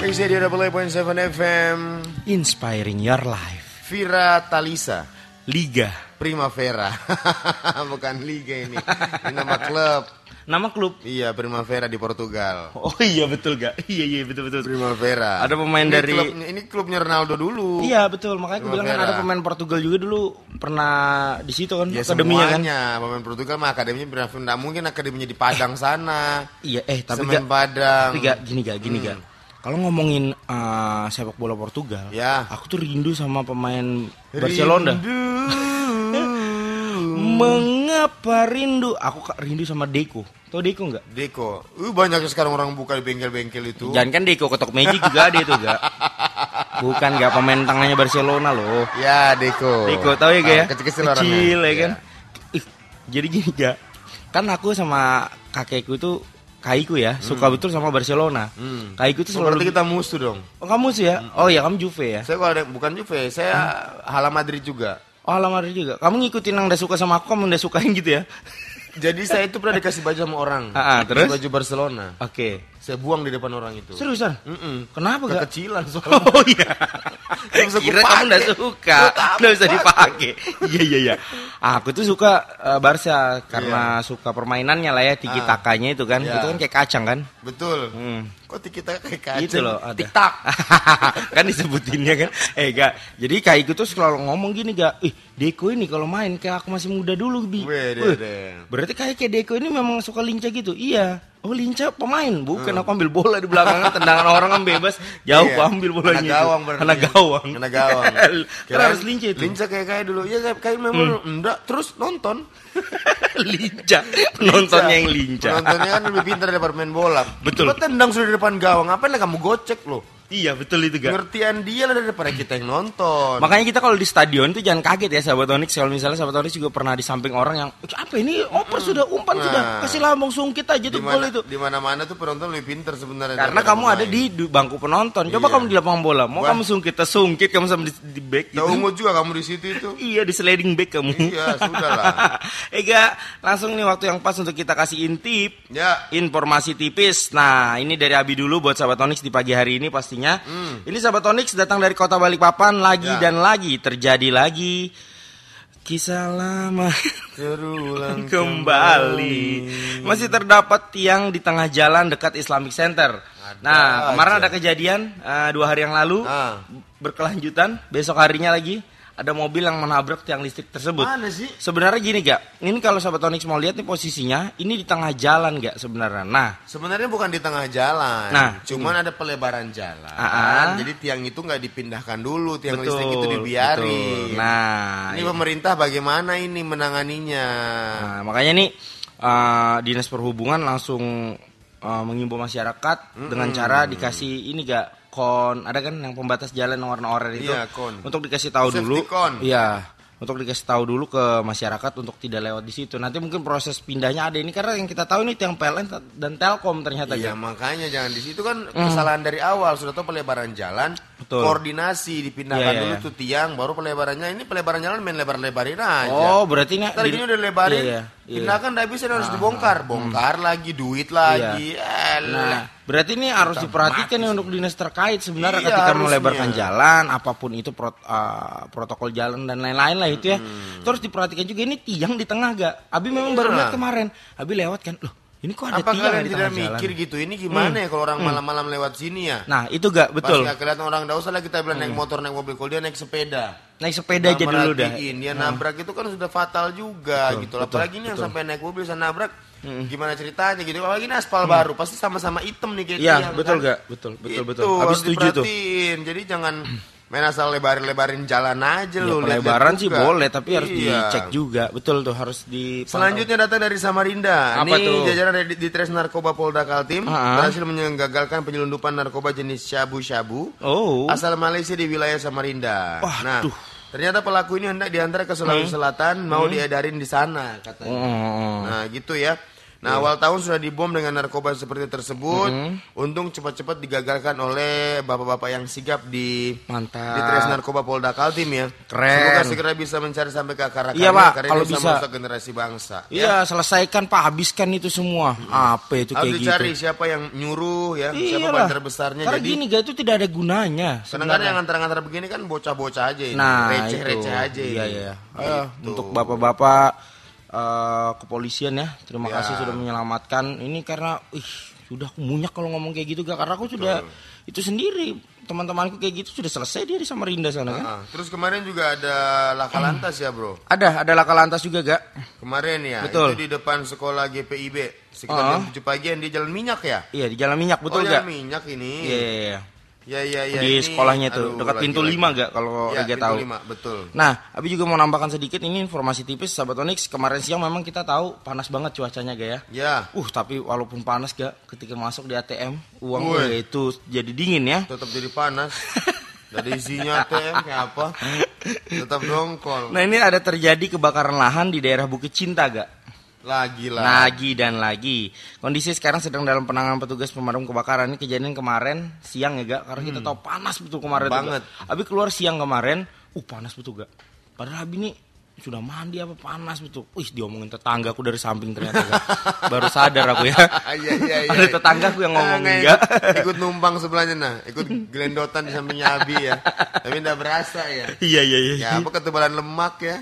Risa di Seven FM Inspiring your life. Vira Talisa Liga. Primavera Bukan Liga ini Ini nama klub Nama klub. Iya Primavera di Portugal Oh iya betul gak? Iya iya betul betul. Primavera Ada pemain Ini dari- klubnya- Ini klubnya Ronaldo dulu Iya betul makanya aku bilang kan Primavera. ada pemain Portugal juga dulu pernah di situ kan Ya akademinya kan. semuanya Pemain Portugal mah akademinya Primavera Nggak mungkin akademinya di Padang sana Iya eh tapi Semen gak, Padang tapi gak gini gak gini gak. Kalau ngomongin eh, sepak bola Portugal, Ya. aku tuh rindu sama pemain Barcelona. Rindu. Mengapa rindu? Aku rindu sama Deco. Tau Deco nggak? Deko uh, Banyak sekarang orang buka di bengkel-bengkel itu Jangan kan Deco ketok Magic juga ada itu gak? Bukan gak pemain tengahnya Barcelona loh. Ya Deko Deko tahu ya gak ya? Ah, Kecil-kecil orangnya Kecil ya Iya. kan. Ih, jadi gini gak? Kan aku sama kakekku tuh Kaiku ya, suka betul sama Barcelona. Hmm. Kaiku tuh Oh, berarti selalu kita musuh dong Oh, kamu sih ya? Oh iya, kamu Juve ya. Saya kalau ada bukan Juve, saya Hala Madrid juga. Oh, lama juga. Kamu ngikutin yang udah suka sama aku, kamu udah sukain gitu ya? Jadi saya itu pernah dikasih baju sama orang. Ah, ah, terus? Baju Barcelona. Oke. Saya buang di depan orang itu. Seriusan? Mm-mm. Kenapa gak? Kekecilan soalnya. Oh iya. Bisa Kira kamu udah suka, nggak bisa pakai. dipakai. Iya iya iya. Aku tuh suka eh, Barca karena suka permainannya lah ya, tiki. Ah. takanya itu kan. Iya. Itu kan kayak kacang kan. Betul. Hmm. Kok kita kayak kacang? Itu loh ada. TikTok. kan disebutinnya kan. Eh gak. Jadi Kaiku tuh selalu ngomong gini gak. Ih Deko ini kalau main kayak aku masih muda dulu bi. Wih. Berarti kayak kayak Deko ini memang suka lincah gitu. Iya. Oh lincah pemain, bukan Hmm. aku ambil bola di belakangnya tendangan orang kan bebas. Jauh Iya. aku ambil bolanya. Kena gawang berarti. Kena gawang. Kena gawang. Kirain harus lincah itu. Lincah kayak kayak dulu. Ya kayak kayak memang enggak terus nonton. lincah. Penontonnya yang lincah. Penontonnya kan lebih pintar daripada main bola. Betul. Coba tendang sudah di depan gawang. Ngapain lah kamu gocek loh? Iya betul itu gak. Pengertian dia lah daripada kita yang nonton. Makanya kita kalau di stadion tuh jangan kaget ya sahabat Onyx kalau misalnya sahabat Onyx juga pernah di samping orang yang "Eh, apa ini oper sudah umpan Nah. sudah kasih lambung sungkit aja tuh gol itu. di mana-mana tuh penonton lebih pintar sebenarnya. Karena kamu ada di bangku penonton. Coba Iya. kamu di lapangan bola, mau Wah. kamu sungkit, sungkit kamu sama di, di back gitu. Tahu juga kamu di situ itu. Iya di sliding back kamu. Iya, sudah lah. Ega, langsung nih waktu yang pas untuk kita kasih intip. Ya. Informasi tipis. Nah, ini dari Abi dulu buat sahabat Onyx di pagi hari ini pastinya. Ini sahabat Onyx datang dari kota Balikpapan lagi Hmm. Ya. dan lagi terjadi lagi kisah lama Terulang kembali. Masih terdapat tiang di tengah jalan dekat Islamic Center. nah, kemarin aja. ada kejadian eh, dua hari yang lalu Ah. berkelanjutan. Besok harinya lagi ada mobil yang menabrak tiang listrik tersebut. Mana sih? Sebenarnya gini gak? Ini kalau sahabat Onyx mau lihat nih posisinya, ini di tengah jalan gak sebenarnya? Nah, Sebenarnya bukan di tengah jalan. Nah, cuman ada pelebaran jalan. Ah. Jadi tiang itu nggak dipindahkan dulu, tiang betul. listrik itu dibiarin. betul. Nah, ini pemerintah bagaimana ini menanganinya? Nah, makanya nih eh, dinas perhubungan langsung eh, mengimbau masyarakat dengan cara dikasih ini gak kon ada kan yang pembatas jalan yang warna oranye itu Iya, kon. untuk dikasih tahu Safety dulu con. iya untuk dikasih tahu dulu ke masyarakat untuk tidak lewat di situ nanti mungkin proses pindahnya ada ini karena yang kita tahu ini tiang PLN dan Telkom ternyata Iya Gak? makanya jangan di situ kan kesalahan dari awal sudah tahu pelebaran jalan, Hmm. Betul. koordinasi dipindahkan Iya, iya, dulu iya. tuh tiang, baru pelebarannya ini pelebaran jalan main lebar-lebarin aja. oh berarti ini Ntar di- gini udah lebarin, iya, iya, iya. pindahkan nggak bisa harus dibongkar, bongkar lagi, duit lagi, Nah, Elah. Berarti ini harus diperhatikan nih untuk dinas terkait sebenarnya Iya, ketika harusnya. melebarkan jalan, apa pun itu prot- uh, protokol jalan dan lain-lain lah itu ya. Terus diperhatikan juga ini tiang di tengah gak? Abi memang baru Iya. lihat kemarin. Abi lewat kan, loh ini kok ada Apa tiang kalian di tidak tengah jalan? mikir gitu? Ini gimana ya kalau orang malam-malam lewat sini ya? Nah itu gak betul. Pas nggak kelihatan orang, nggak usah lah kita bilang naik motor, naik mobil. Kalau dia naik sepeda, Naik sepeda aja dulu dah. Dia nabrak itu kan sudah fatal juga Betul, gitu. betul, Apalagi ini yang sampai naik mobil bisa nabrak. Gimana ceritanya gitu? Apalagi ini aspal baru, pasti sama-sama hitam nih kayak Iya betul kan? gak? Betul betul Itu, betul. Habis harus setuju tuh. Jadi jangan main asal lebarin-lebarin jalan aja Ya, lu. pelebaran sih boleh tapi harus Iya. dicek juga. Betul tuh harus di Selanjutnya datang dari Samarinda. Apa Ini tuh? jajaran dari di Tres Narkoba Polda Kaltim Ah. berhasil menggagalkan penyelundupan narkoba jenis syabu-syabu Oh. asal Malaysia di wilayah Samarinda. Wah, nah, duh. ternyata pelaku ini hendak diantar ke Sulawesi Selatan mau diedarin di sana katanya. Oh. Nah, gitu ya. Nah, awal tahun sudah dibom dengan narkoba seperti tersebut. Mm-hmm. Untung cepat-cepat digagalkan oleh bapak-bapak yang sigap di Mantap. di Tres Narkoba Polda Kaltim ya. Keren. Semoga segera bisa mencari sampai ke akar Iya, Pak, karena kalau bisa merusak generasi bangsa. Iya, selesaikan Pak, habiskan itu semua. Apa itu Harus kayak gitu? dicari siapa yang nyuruh ya, siapa Iyalah. banter besarnya. Karena Jadi gini gak itu tidak ada gunanya. kadang-kadang yang antar-antar begini kan bocah-bocah aja ini. Nah, receh-receh aja Iya, ini. iya. Gitu. Ayo, untuk bapak-bapak eh, kepolisian ya, terima Ya. kasih sudah menyelamatkan. Ini karena, ih, sudah aku munyak kalau ngomong kayak gitu gak? Karena aku sudah itu sendiri teman-temanku kayak gitu sudah selesai dia di Samarinda sana kan. Ah, terus kemarin juga ada laka lantas ya bro. Ada, ada laka lantas juga gak? Kemarin ya, Betul. itu di depan sekolah GPIB sekitar Ah. jam 7 pagian di Jalan Minyak ya. Iya di Jalan Minyak betul oh, gak? Jalan Minyak ini. Iya, iya, iya. Ya ya ya. di ini- sekolahnya tuh aduh, dekat pintu lagi-lagi. lima gak kalau Ya, pintu tahu. lima, betul. Nah, Abi juga mau nambahkan sedikit ini informasi tipis sahabat Onyx. Kemarin siang memang kita tahu panas banget cuacanya gak ya? Ya, Uh, tapi walaupun panas gak ketika masuk di ATM uang gue itu jadi dingin ya. tetap jadi panas. Dari isinya ATM kayak apa? Tetap dongkol. Nah, ini ada terjadi kebakaran lahan di daerah Bukit Cinta gak? Lagi lah. Lagi dan lagi. Kondisi sekarang sedang dalam penanganan petugas pemadam kebakaran. Ini kejadian kemarin siang ya gak? Karena kita tahu panas betul kemarin. Hmm. Banget. Abi keluar siang kemarin, uh panas betul gak? Padahal Abi nih sudah mandi apa panas betul. Wih diomongin tetangga aku dari samping ternyata gak? Baru sadar aku ya. Iya iya iya. Ada tetanggaku yang ngomong Nah, enggak. ikut, ikut numpang sebelahnya nah, ikut gelendotan di sampingnya Abi ya. Tapi enggak berasa ya. Iya iya iya. Ya apa ketebalan lemak ya.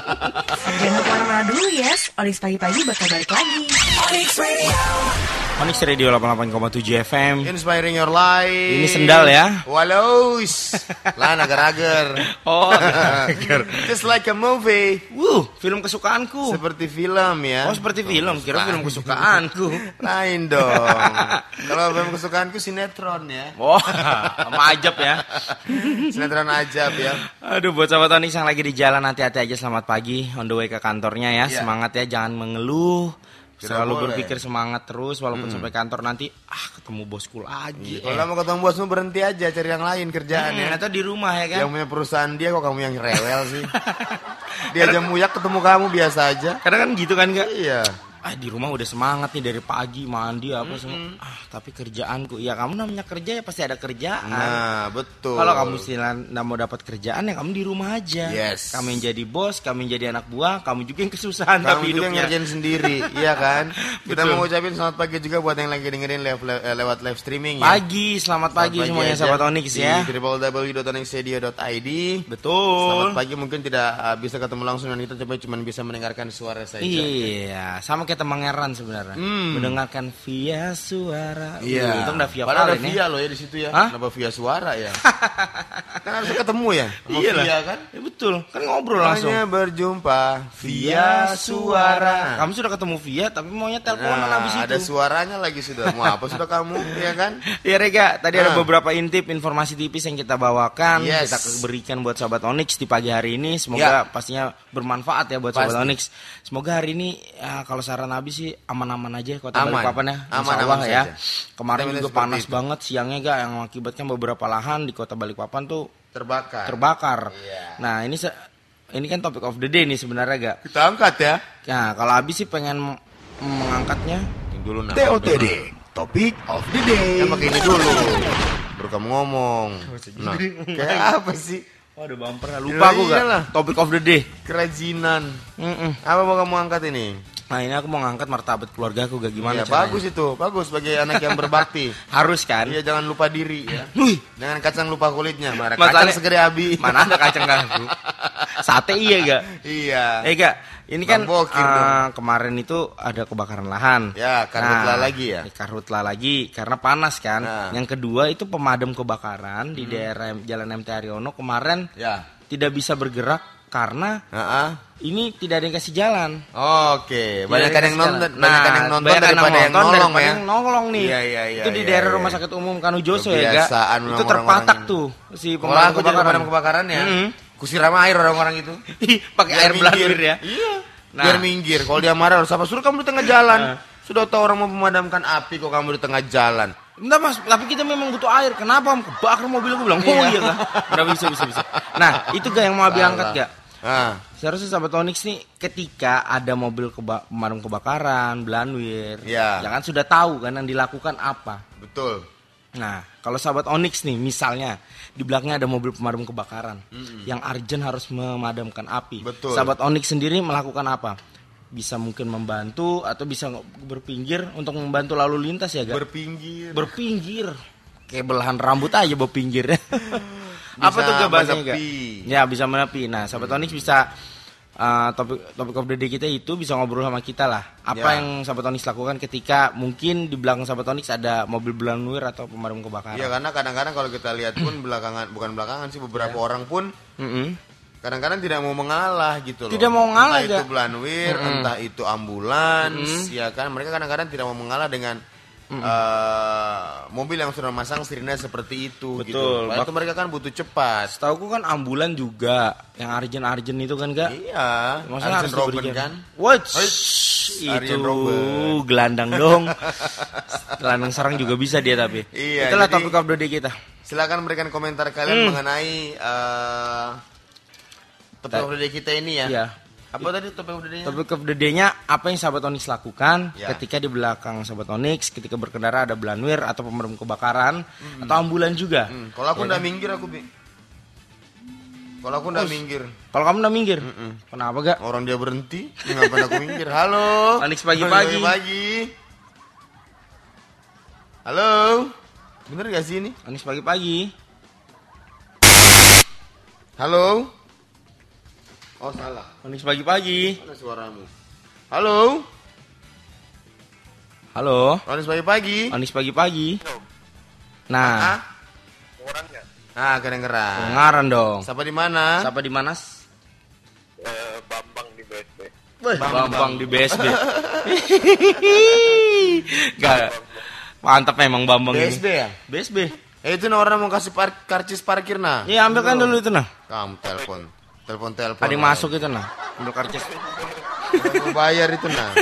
Jangan ke mana-mana dulu yes, Olis pagi-pagi bakal balik lagi. Onyx Radio 88,7 FM. Inspiring your life. Ini sendal ya. Walaus. Lah agar-agar. Oh, agar. Just like a movie. Wuh, film kesukaanku. Seperti film ya. Oh, seperti film. Kira film kesukaanku. Lain dong. Kalau film kesukaanku sinetron ya. Wah, sama ajab ya. Sinetron ajab ya. Aduh, buat sahabat Onyx yang lagi di jalan hati-hati aja selamat pagi on the way ke kantornya ya. Iya. Semangat ya, jangan mengeluh. Selalu boleh. berpikir semangat terus walaupun sampai kantor nanti ah ketemu bosku lagi. Kalau mau ketemu bosmu berhenti aja cari yang lain kerjaan ya. Hmm, atau di rumah ya kan. Yang punya perusahaan dia kok kamu yang rewel sih. dia aja muyak ketemu kamu biasa aja. Kadang kan gitu kan enggak? Iya. Ah di rumah udah semangat nih dari pagi mandi apa semua. Ah tapi kerjaanku, ya kamu namanya kerja ya pasti ada kerjaan. Nah, betul. Kalau kamu istilah nggak mau dapat kerjaan ya kamu di rumah aja. Yes. Kamu yang jadi bos, kamu yang jadi anak buah, kamu juga yang kesusahan kamu tapi juga yang ngerjain sendiri, iya kan? Kita Betul. mau ucapin selamat pagi juga buat yang lagi dengerin live, eh, lewat live streaming ya. Pagi, selamat pagi Selamat semuanya aja sahabat Onyx di ya. www.onyxradio.id. Betul. Selamat pagi mungkin tidak uh, bisa ketemu langsung dan kita coba cuma bisa mendengarkan suara saja. Iya, sama kayak Temangeran sebenarnya. Hmm. Mendengarkan via suara. Iya. Itu udah via Padahal ada ya. via loh ya di situ ya. Hah? Kenapa via suara ya? kan harus ketemu ya Iya lah. via kan? Ya, betul, kan ngobrol langsung. Hanya berjumpa via suara. Kamu sudah ketemu via tapi maunya teleponan Nah, habis itu. ada suaranya lagi sudah. Mau apa sudah kamu, ya kan? Ya Rega, tadi ada Ah. beberapa intip informasi tipis yang kita bawakan, Yes. kita berikan buat sahabat Onyx di pagi hari ini. Semoga pastinya bermanfaat ya buat sahabat Pasti. Onyx. Semoga hari ini ya, kalau saran Nabi sih aman-aman aja kota Aman. Balikpapan ya. Insya Aman-aman Allah ya. saja. Kemarin minta juga panas itu. banget siangnya gak yang mengakibatkan beberapa lahan di kota Balikpapan tuh Terbakar. terbakar. Iya. Nah ini se- ini kan topik of the day nih sebenarnya gak. Kita angkat ya. Nah kalau Abi sih pengen mengangkatnya dulu nah. TOTD Topik of the Day Ya pakai ini dulu. Baru kamu ngomong. Nah, kayak apa sih? Waduh bumper lupa aku gak iyalah. Topik of the day Kerajinan. Mm-mm. Apa mau kamu angkat ini? Nah ini aku mau ngangkat martabat keluarga aku gak gimana Iya, caranya bagus itu. Bagus sebagai anak yang berbakti. Harus kan Iya, jangan lupa diri ya. Wih, Jangan kacang lupa kulitnya. Mana kacang segede abi. Mana ada kacang aku Sate iya gak Iya. Eh gak Ini kan Bokir dong. kemarin itu ada kebakaran lahan Ya, karhutlah lagi ya? Karhutlah lagi Karena panas kan Nah. Yang kedua itu pemadam kebakaran Di daerah Jalan MT Haryono kemarin Ya. Tidak bisa bergerak Karena Heeh. ini tidak ada yang kasih jalan Oke, banyak Tidak ada yang nonton, jalan. banyak Nah, yang nonton banyak daripada yang nonton nolong daripada ya. yang nolong nih. Iya, iya, iya, itu di iya, daerah iya. rumah sakit umum Kanujoso ya, Gak? Kebiasaan Itu terpatak tuh si pemadam pemadam kebakaran ya, Mm-mm. Kusiram air orang-orang itu. Pakai air minggir. ya. Iya. Nah. Biar minggir. Kalau dia marah harus apa? Suruh kamu di tengah jalan. Sudah tahu orang mau memadamkan api kok kamu di tengah jalan. Enggak mas, tapi kita memang butuh air. Kenapa? Kebakar mobil gue bilang. Oh Iya. iya kan? Udah bisa bisa bisa. Nah itu gak yang mau Abi angkat gak? Ah, Seharusnya sahabat Onyx nih ketika ada mobil keba pemadam kebakaran, Blanwir, Ya. ya kan sudah tahu kan yang dilakukan apa. betul. Nah, kalau sahabat Onyx nih misalnya di belakangnya ada mobil pemadam kebakaran yang urgent harus memadamkan api. Betul. Sahabat Onyx sendiri melakukan apa? Bisa mungkin membantu atau bisa berpinggir untuk membantu lalu lintas ya, Gak? Berpinggir. berpinggir. Kayak belahan rambut aja berpinggir. apa tuh gak bahasanya gak? menepi. Ya bisa menepi. Nah, sahabat Onyx bisa uh, topik topik of the day kita itu bisa ngobrol sama kita lah. Apa Ya. yang sahabat Onyx lakukan ketika mungkin di belakang sahabat Onyx ada mobil Blanwir atau pemadam kebakaran. Iya karena kadang-kadang kalau kita lihat pun belakangan bukan belakangan sih beberapa Iya. orang pun Mm-mm. kadang-kadang tidak mau mengalah gitu loh. Tidak mau mengalah, Entah itu Gak? Blanwir, entah itu ambulans, ya kan mereka kadang-kadang tidak mau mengalah dengan eh, mobil yang sudah masang sirine seperti itu gitu. Betul. Padahal itu mereka kan butuh cepat. Setahu kan ambulan juga yang arjen-arjen itu kan gak? Iya, Maksudnya harus Arjen Robben diberikan. kan. What? Hei, Itu Robben. gelandang dong. gelandang serang juga bisa dia tapi. Iya, Itulah jadi- topik of the day kita. Silakan berikan komentar Hmm. kalian mengenai eh topik Ta- of the day kita ini ya. Iya. Apa tadi topik of the day-nya? Topik of the day-nya apa yang sahabat Onyx lakukan Ya. ketika di belakang sahabat Onyx ketika berkendara ada Blanwir atau pemadam kebakaran atau ambulan juga. Hmm, kalau aku Ya udah kan? minggir aku Bi. Kalau aku udah minggir, Kalau kamu udah minggir, kenapa gak? orang dia berhenti, ngapain aku minggir? Halo. Onyx pagi-pagi. Pagi. Halo. Bener gak sih ini? Onyx pagi-pagi. Halo. Oh salah. Onyx pagi-pagi. Mana suaramu? Halo. Halo. Onyx pagi-pagi. Onyx pagi-pagi. Nah, Ah? Ah, kedengeran. pengaran dong. Siapa di mana? Siapa di mana? Bambang di BSD. Bambang di BSD. Gak. Mantap memang Bambang BSD ini. ya? BSB. Eh itu nah orang mau kasih par karcis parkir nah. Iya, ambilkan dulu itu nah. Kamu telepon. Telepon telepon. Ada yang masuk itu nah. Ambil karcis. Bayar itu nah.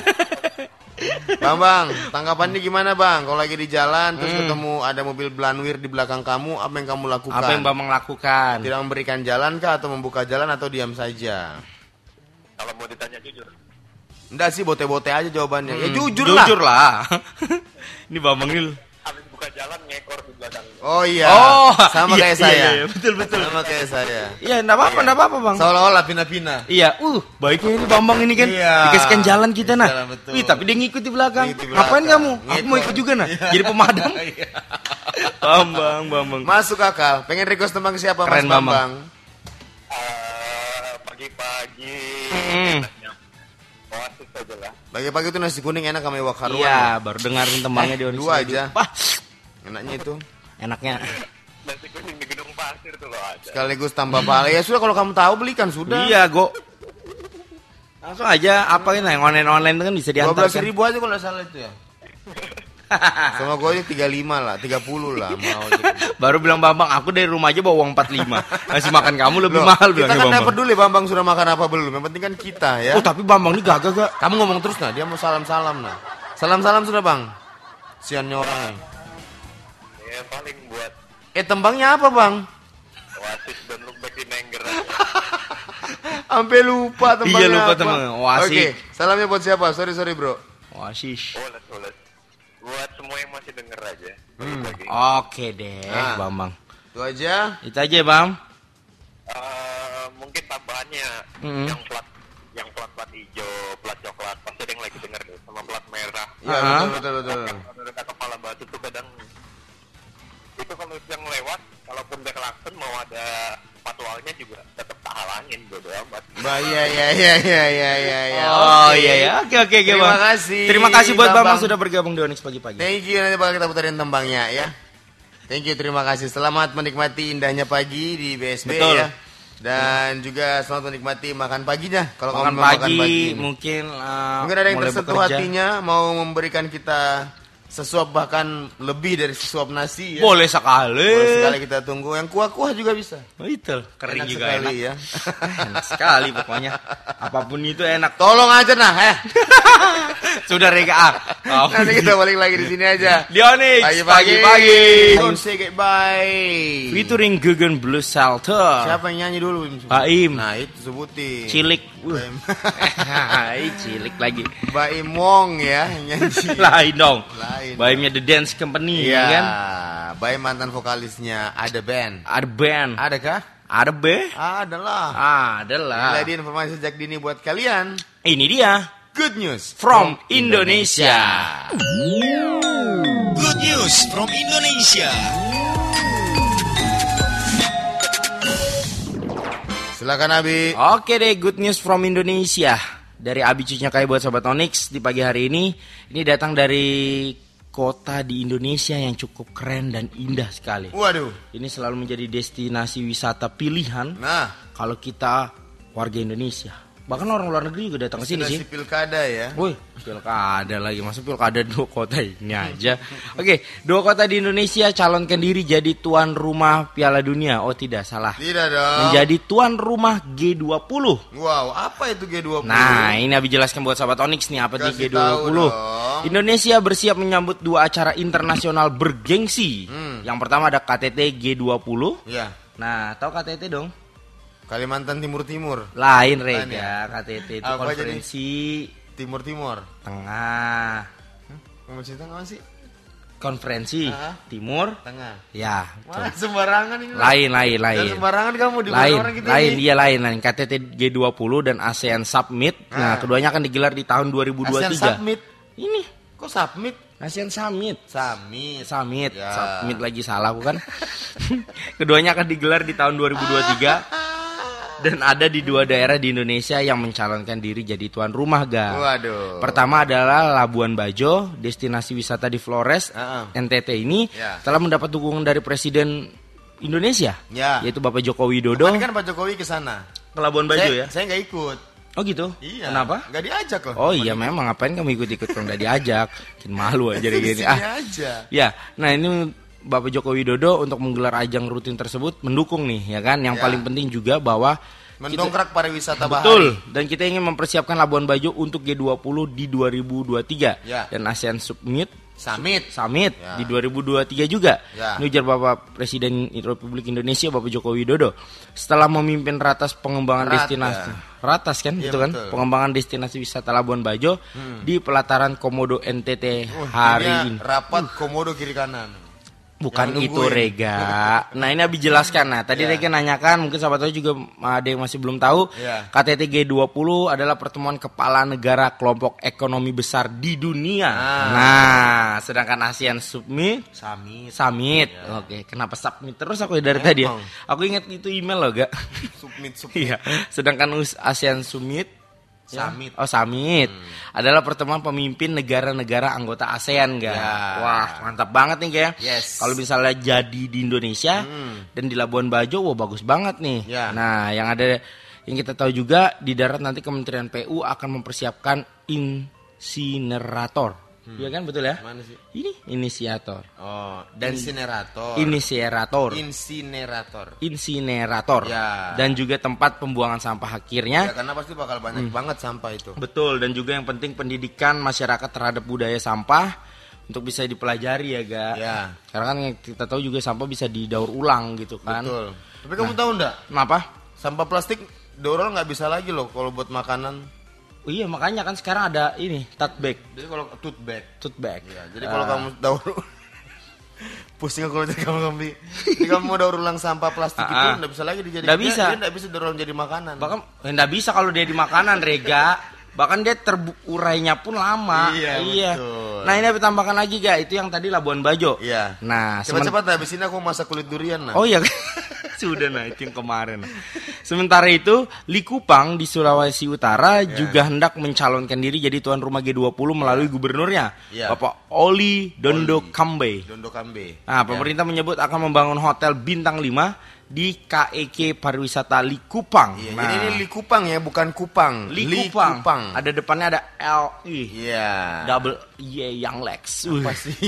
Bang bang, tanggapannya gimana bang? Kalau lagi di jalan terus ketemu ada mobil Blanwir di belakang kamu, apa yang kamu lakukan? Apa yang Bambang lakukan? Tidak memberikan jalan kah atau membuka jalan atau diam saja? Kalau mau ditanya jujur, Enggak sih bote-bote aja jawabannya. Ya Hmm, jujur, lah. Jujur lah. ini Bambang ini. Buka jalan ngekor di belakang. Oh iya. Oh, sama iya, kayak iya, saya. iya, betul, betul. Sama kayak saya. Iya, enggak apa-apa, enggak apa-apa, Bang. Seolah-olah pina-pina. Iya, uh, baiknya ini Bambang ini kan. Iya. Dikasihkan jalan kita nah. Jalan, betul. Wih, tapi dia ngikut di belakang. Ngikut di Ngapain belakang. kamu? Aku mau ikut juga nah. Iya. Jadi pemadam. Bambang, Bambang. Masuk akal. Pengen request tentang siapa Keren, Mas Bambang? Eh, pagi-pagi Hmm. Pagi-pagi itu nasi kuning enak sama iwak haruan. Iya, baru dengerin tembangnya di Onyx dua aja. Wah, Enaknya itu. enaknya. Nasi kuning di gedung pasir tuh loh ada. Sekaligus tambah pahala. Ya sudah kalau kamu tahu belikan sudah. Iya, go. Langsung aja apa ini yang online-online itu kan bisa Dua belas diantarkan. ribu aja kalau nggak salah itu ya. Sama gue aja 35 lah, 30 lah mau aja. Baru bilang Bambang, aku dari rumah aja bawa uang 45. Ngasih makan kamu lebih Loh, mahal kita kan nggak Bambang. peduli Bambang sudah makan apa belum. Yang penting kan kita ya. Oh, tapi Bambang ini gagah gak? Kamu ngomong terus nah, dia mau salam-salam nah. Salam-salam sudah bang. Siannya orang. Ya paling buat Eh tembangnya apa bang? oasis dan look back in anger. Sampai lupa tembangnya Iya, lupa tembangnya. Oasis. Oke, salamnya buat siapa? Sorry sorry bro. Oasis. Boleh, boleh. Buat semua yang masih denger aja. Hmm. Oke deh, Ah. Bambang. Itu aja. Itu aja, Bang. Eh, mungkin tambahannya Mm-mm. yang plat yang plat plat hijau, plat coklat pasti ada yang lagi denger deh sama plat merah. Iya Ah. betul betul betul. Kalau dekat kepala batu tuh kadang itu kalau yang lewat, kalaupun dia klakson mau ada patwalnya juga tetap tak halangin bodo amat. Bah, iya iya iya iya iya iya. iya. Oh iya ya, oke oke oke Terima Bang. kasih, Terima kasih buat Bambang, Bambang. sudah bergabung di Onyx pagi-pagi. Thank you nanti bakal kita putarin tembangnya ya. Thank you terima kasih. Selamat menikmati indahnya pagi di BSB Betul. ya. Dan juga selamat menikmati makan paginya. Kalau Makan kamu pagi, makan pagi. mungkin uh, Mungkin ada yang tersentuh bekerja. hatinya mau memberikan kita sesuap bahkan lebih dari sesuap nasi ya. Boleh sekali. Boleh sekali kita tunggu. Yang kuah-kuah juga bisa. Oh, Itu kering Enak juga sekali enak. ya. enak sekali pokoknya. Apa pun itu enak. Tolong aja nah, eh. Sudah Rega. Ah. Oh, Nanti kita balik lagi di sini aja. Dionix Pagi-pagi. pagi-pagi. Don't say goodbye. Featuring Guggen Blue Shelter. Siapa yang nyanyi dulu? Im? Baim. Nah, itu sebutin. Cilik. Baim. Hai, cilik lagi. Baim Wong ya nyanyi. Lain dong. Lain. Baimnya The Dance Company Iya, kan. Baim mantan vokalisnya ada band. Ada band. Adakah? Ada B. Adalah. Adalah. Ini informasi sejak dini buat kalian. Ini dia Good news from Indonesia. Good news from Indonesia. Silakan Abi. Oke deh, good news from Indonesia. Dari Abi Cucinya Kayak buat Sobat Onyx di pagi hari ini. Ini datang dari kota di Indonesia yang cukup keren dan indah sekali. Waduh. Ini selalu menjadi destinasi wisata pilihan Nah, kalau kita warga Indonesia. Bahkan orang luar negeri juga datang ke sini sih. pilkada ya. Wih, pilkada lagi masuk pilkada dua kota ini aja. Oke, dua kota di Indonesia calonkan diri jadi tuan rumah Piala Dunia. Oh tidak salah. Tidak dong. Menjadi tuan rumah G20. Wow, apa itu G20? Nah, ini Abi jelaskan buat sahabat Onyx nih apa Kasih G20. tahu dong. Indonesia bersiap menyambut dua acara internasional bergengsi. Hmm. Yang pertama ada KTT G20. Ya, Nah, tahu KTT dong? Kalimantan Timur Timur. Lain Lain Rega, KTT itu Apa konferensi Timur Timur. tengah. Kamu cerita nggak sih? Konferensi Ah. timur. Tengah. Ya, Wah, sembarangan ini. lain lain Dan lain. sembarangan kamu di Lain, orang kita lain, ini. iya lain, lain. KTT G20 dan ASEAN Summit. Nah, Ah. keduanya akan digelar di tahun 2023. ASEAN Summit. Ini Kok submit? ASEAN Summit. Summit. Summit, Ya. Summit lagi salah bukan? Keduanya akan digelar di tahun 2023 dan ada di dua daerah di Indonesia yang mencalonkan diri jadi tuan rumah, ga. Waduh. Pertama adalah Labuan Bajo, destinasi wisata di Flores, Ah, ah. NTT ini Ya. telah mendapat dukungan dari Presiden Indonesia, Ya. yaitu Bapak Joko Widodo Kemarin kan Pak Jokowi ke sana. ke Labuan Bajo saya, ya. Saya nggak ikut. Oh gitu? Iya. Kenapa? Nggak diajak loh. Oh iya memang ngapain kamu ikut-ikut kalau nggak diajak? Bikin malu aja gini. Ah, aja. Ya, nah ini Bapak Joko Widodo untuk menggelar ajang rutin tersebut mendukung nih, ya kan? Yang Ya. paling penting juga bahwa Mendongkrak pariwisata betul bahari. dan kita ingin mempersiapkan Labuan Bajo untuk G20 di 2023 Ya. dan ASEAN Summit Summit. Summit Ya. di 2023 juga. Ya. Ini ujar Bapak Presiden Republik Indonesia Bapak Joko Widodo setelah memimpin ratas pengembangan Rata. destinasi ratas kan Iya, gitu kan betul. Hmm. pengembangan destinasi wisata Labuan Bajo di pelataran Komodo NTT Wah, hari ini. Rapat komodo kiri kanan. Bukan Jangan itu nungguin. Rega. Nah ini Abi jelaskan. Nah tadi Ya. Rega nanyakan, mungkin sahabat tahu juga ada yang masih belum tahu. Ya. KTT G20 adalah pertemuan kepala negara kelompok ekonomi besar di dunia. Ah. Nah, sedangkan ASEAN Summit Summit. Summit. Oke, kenapa Summit terus aku dari tadi ya? Emang. Aku ingat itu email loh, gak? Submit, submit. Iya. Sedangkan ASEAN Summit. Summit. Oh, Summit. Adalah pertemuan pemimpin negara-negara anggota ASEAN, ga? Ya. Wah, mantap banget nih, kayak. Yes. Kalau misalnya jadi di Indonesia dan di Labuan Bajo, wah bagus banget nih. Ya. Nah, yang ada yang kita tahu juga di darat nanti Kementerian PU akan mempersiapkan insinerator. Iya kan betul ya? Mana sih? Ini inisiator. Oh, Dan- insinerator. Inisierator. Insinerator. insinerator Ya. dan juga tempat pembuangan sampah akhirnya. Ya, karena pasti bakal banyak Hmm. banget sampah itu. Betul dan juga yang penting pendidikan masyarakat terhadap budaya sampah untuk bisa dipelajari ya, Ga. Ya. Karena kan kita tahu juga sampah bisa didaur ulang gitu kan. Betul. Tapi kamu tahu enggak? Kenapa? Sampah plastik dorol nggak bisa lagi loh kalau buat makanan. Oh iya makanya kan sekarang ada ini tote bag, Jadi kalau tote bag. tote bag. Ya, jadi kalau Ah. kamu daur pusing aku jadi kamu ngambil. Jadi kamu mau daur ulang sampah plastik Ah, itu ah. nggak bisa lagi dijadikan. Nggak bisa. Dia nggak bisa daur ulang jadi makanan. bahkan eh, nggak bisa kalau dia di makanan Rega. Bahkan dia terurainya pun lama. Iya, betul. Nah ini aku tambahkan lagi ga itu yang tadi Labuan Bajo. Iya. Nah Cepat-cepat habis ini aku masak kulit durian nah. Oh iya, sudah nah itu yang kemarin. Sementara itu, Likupang di Sulawesi Utara Ya. juga hendak mencalonkan diri jadi tuan rumah G20 melalui gubernurnya, Ya. Bapak Oli Dondo Oli. Kambe. Dondo kambe. Nah, pemerintah menyebut akan membangun hotel bintang 5 di KEK Pariwisata Likupang. Iya, Nah, jadi ini Likupang ya, bukan Kupang. Likupang. Ada depannya ada L I. Iya. Double Y yang Lex. Apa sih?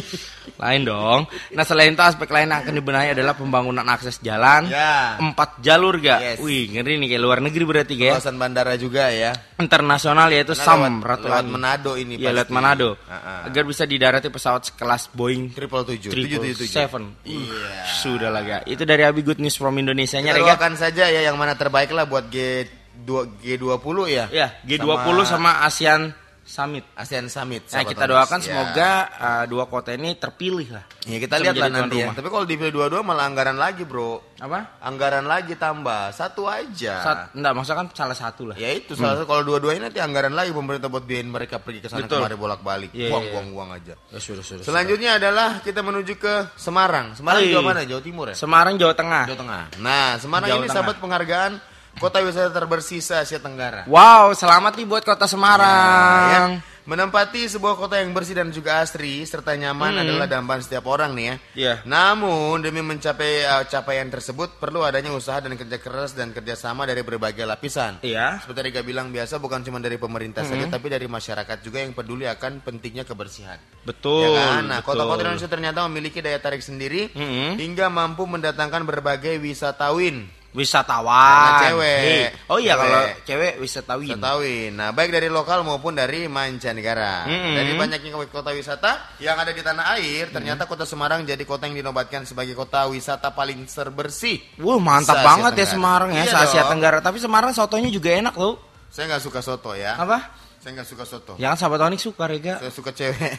lain dong. Nah selain itu aspek lain yang akan dibenahi adalah pembangunan akses jalan. Ya. Empat jalur gak? Yes. Wih ngeri nih kayak luar negeri berarti ya. Kawasan bandara juga ya. Internasional yaitu Karena SAM lewat- Ratu lewat. Manado ini Iya lewat. Manado. Ah, ah. Agar bisa didarati pesawat sekelas Boeing Triple tujuh, tujuh tujuh tujuh. 777. Iya. Sudah lah gak. Itu dari Abi Good News from Indonesia nya Kita doakan saja ya yang mana terbaik lah buat G dua G20 ya. Ya G20 sama, ASEAN Summit. ASEAN Summit. Nah kita doakan Ya. semoga uh, dua kota ini terpilih lah. Ya kita lihat lah nanti ya. rumah. Tapi kalau dipilih dua-dua malah anggaran lagi bro. Apa? Anggaran lagi tambah satu aja. Sat, enggak, maksudnya kan salah satu lah. Ya itu salah satu kalau dua-duanya nanti anggaran lagi pemerintah buat biayain mereka pergi ke sana Betul. kemari bolak-balik. Iya, Buang iya. buang buang aja. Ya sudah sudah. Selanjutnya adalah kita menuju ke Semarang. Semarang Hai. Jawa mana? Jawa Timur ya? Semarang Jawa Tengah. Jawa Tengah. Nah, Semarang Jawa ini Tengah. sahabat penghargaan kota wisata terbersih se Asia Tenggara. Wow, selamat nih buat kota Nah, Semarang. ya. Menempati sebuah kota yang bersih dan juga asri serta nyaman Hmm. adalah dambaan setiap orang nih ya. Iya. Namun demi mencapai uh, capaian tersebut perlu adanya usaha dan kerja keras dan kerjasama dari berbagai lapisan. Iya. Seperti Rika bilang biasa bukan cuma dari pemerintah saja tapi dari masyarakat juga yang peduli akan pentingnya kebersihan. Betul. ya kan? Nah, kota-kota Indonesia ternyata memiliki daya tarik sendiri Mm-mm. hingga mampu mendatangkan berbagai wisatawin. Wisatawan. Karena cewek. Hei. Oh iya Cewek. kalau cewek wisatawin. Wisatawin. Nah, baik dari lokal maupun dari mancanegara. Mm-mm. Dari banyaknya kota wisata yang ada di tanah air, ternyata kota Semarang jadi kota yang dinobatkan sebagai kota wisata paling terbersih. Wah mantap banget ya. Semarang ya, Iya dong. Tenggara. Tapi Semarang sotonya juga enak loh. Saya nggak suka soto ya. Apa? Saya nggak suka soto. Jangan sahabat Onyx suka Rega. Saya suka cewek.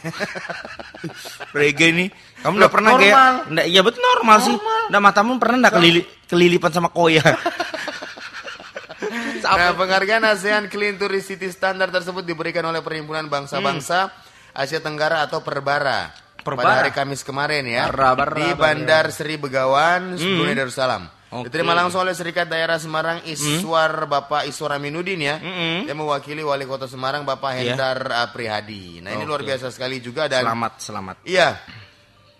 Rega ini. Kamu udah pernah normal. Nggak, iya betul normal, sih. Nah matamu pernah enggak kelili, kelilipan sama koya? Nah, penghargaan ASEAN Clean Tourist City Standard tersebut diberikan oleh Perhimpunan Bangsa-Bangsa Asia Tenggara atau Perbara. Perbara. Pada hari Kamis kemarin ya. Perbara, di Bandar Seri Begawan, Brunei Darussalam. Oke. Diterima langsung oleh Serikat Daerah Semarang Iswar Bapak Iswar Aminuddin ya. Mm-mm. Yang mewakili Wali Kota Semarang Bapak Iya. Hendar uh, Prihadi. Nah, ini luar biasa sekali juga dan Selamat, selamat. Iya.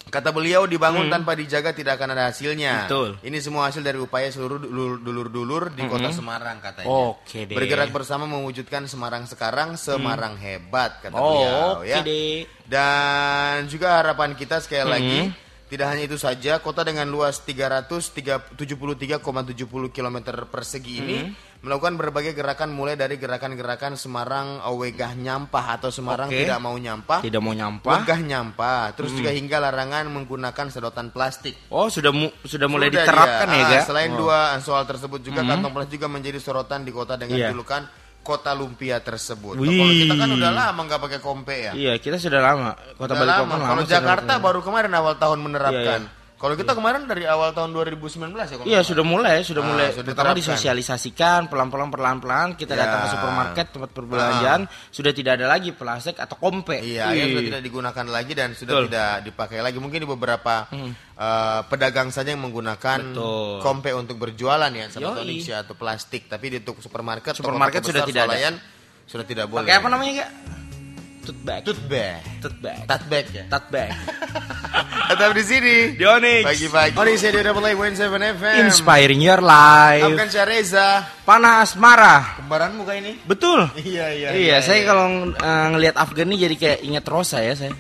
Kata beliau dibangun tanpa dijaga tidak akan ada hasilnya. Hmm. Betul. Ini semua hasil dari upaya seluruh dulur- dulur-dulur di kota Semarang katanya. Oke deh. Bergerak bersama mewujudkan Semarang sekarang, Semarang hebat kata Oh, beliau oke ya. deh. Dan juga harapan kita sekali lagi Hmm. Tidak hanya itu saja, kota dengan luas 373,70 km persegi ini Hmm. melakukan berbagai gerakan mulai dari gerakan-gerakan Semarang Wegah Nyampah atau Semarang Oke. tidak mau nyampah. Tidak mau nyampah. Wegah nyampah, Hmm. terus juga hingga larangan menggunakan sedotan plastik. Oh, sudah mu- sudah mulai Sudah diterapkan dia. ya, Ah? Selain Oh. dua soal tersebut juga kantong plastik juga menjadi sorotan di kota dengan Iya. julukan kota lumpia tersebut. Wih. Kalau kita kan udah lama nggak pakai kompe ya. Iya, kita sudah lama. Kota Balikpapan lama. lama. Kalau Jakarta baru kemarin awal tahun menerapkan. Iya, Kalau kita kemarin dari awal tahun 2019 ya. kalau Iya sudah mulai, sudah Ah, mulai. sudah Pertama diterapkan. disosialisasikan, pelan-pelan, perlahan-pelan kita Ya. datang ke supermarket, tempat perbelanjaan, sudah tidak ada lagi plastik atau kompe. Iya, ya sudah tidak digunakan lagi dan sudah Betul. tidak dipakai lagi. Mungkin di beberapa eh, pedagang saja yang menggunakan Betul. kompe untuk berjualan ya, seperti atau plastik. Tapi di untuk supermarket, Supermarket sudah tidak ada. sudah tidak boleh. Pakai apa namanya, Kak? Tote bag. Tote bag ya. Bag. Tetap di sini. Di Onyx. Pagi-pagi. Onyx Radio Double A Win 7 FM. Inspiring your life. Afgan Syareza. Panas marah. Kembaran muka ini. Betul. Iya, iya. Iya, saya kalau eh, ngelihat Afgan ini jadi kayak ingat Rosa ya saya.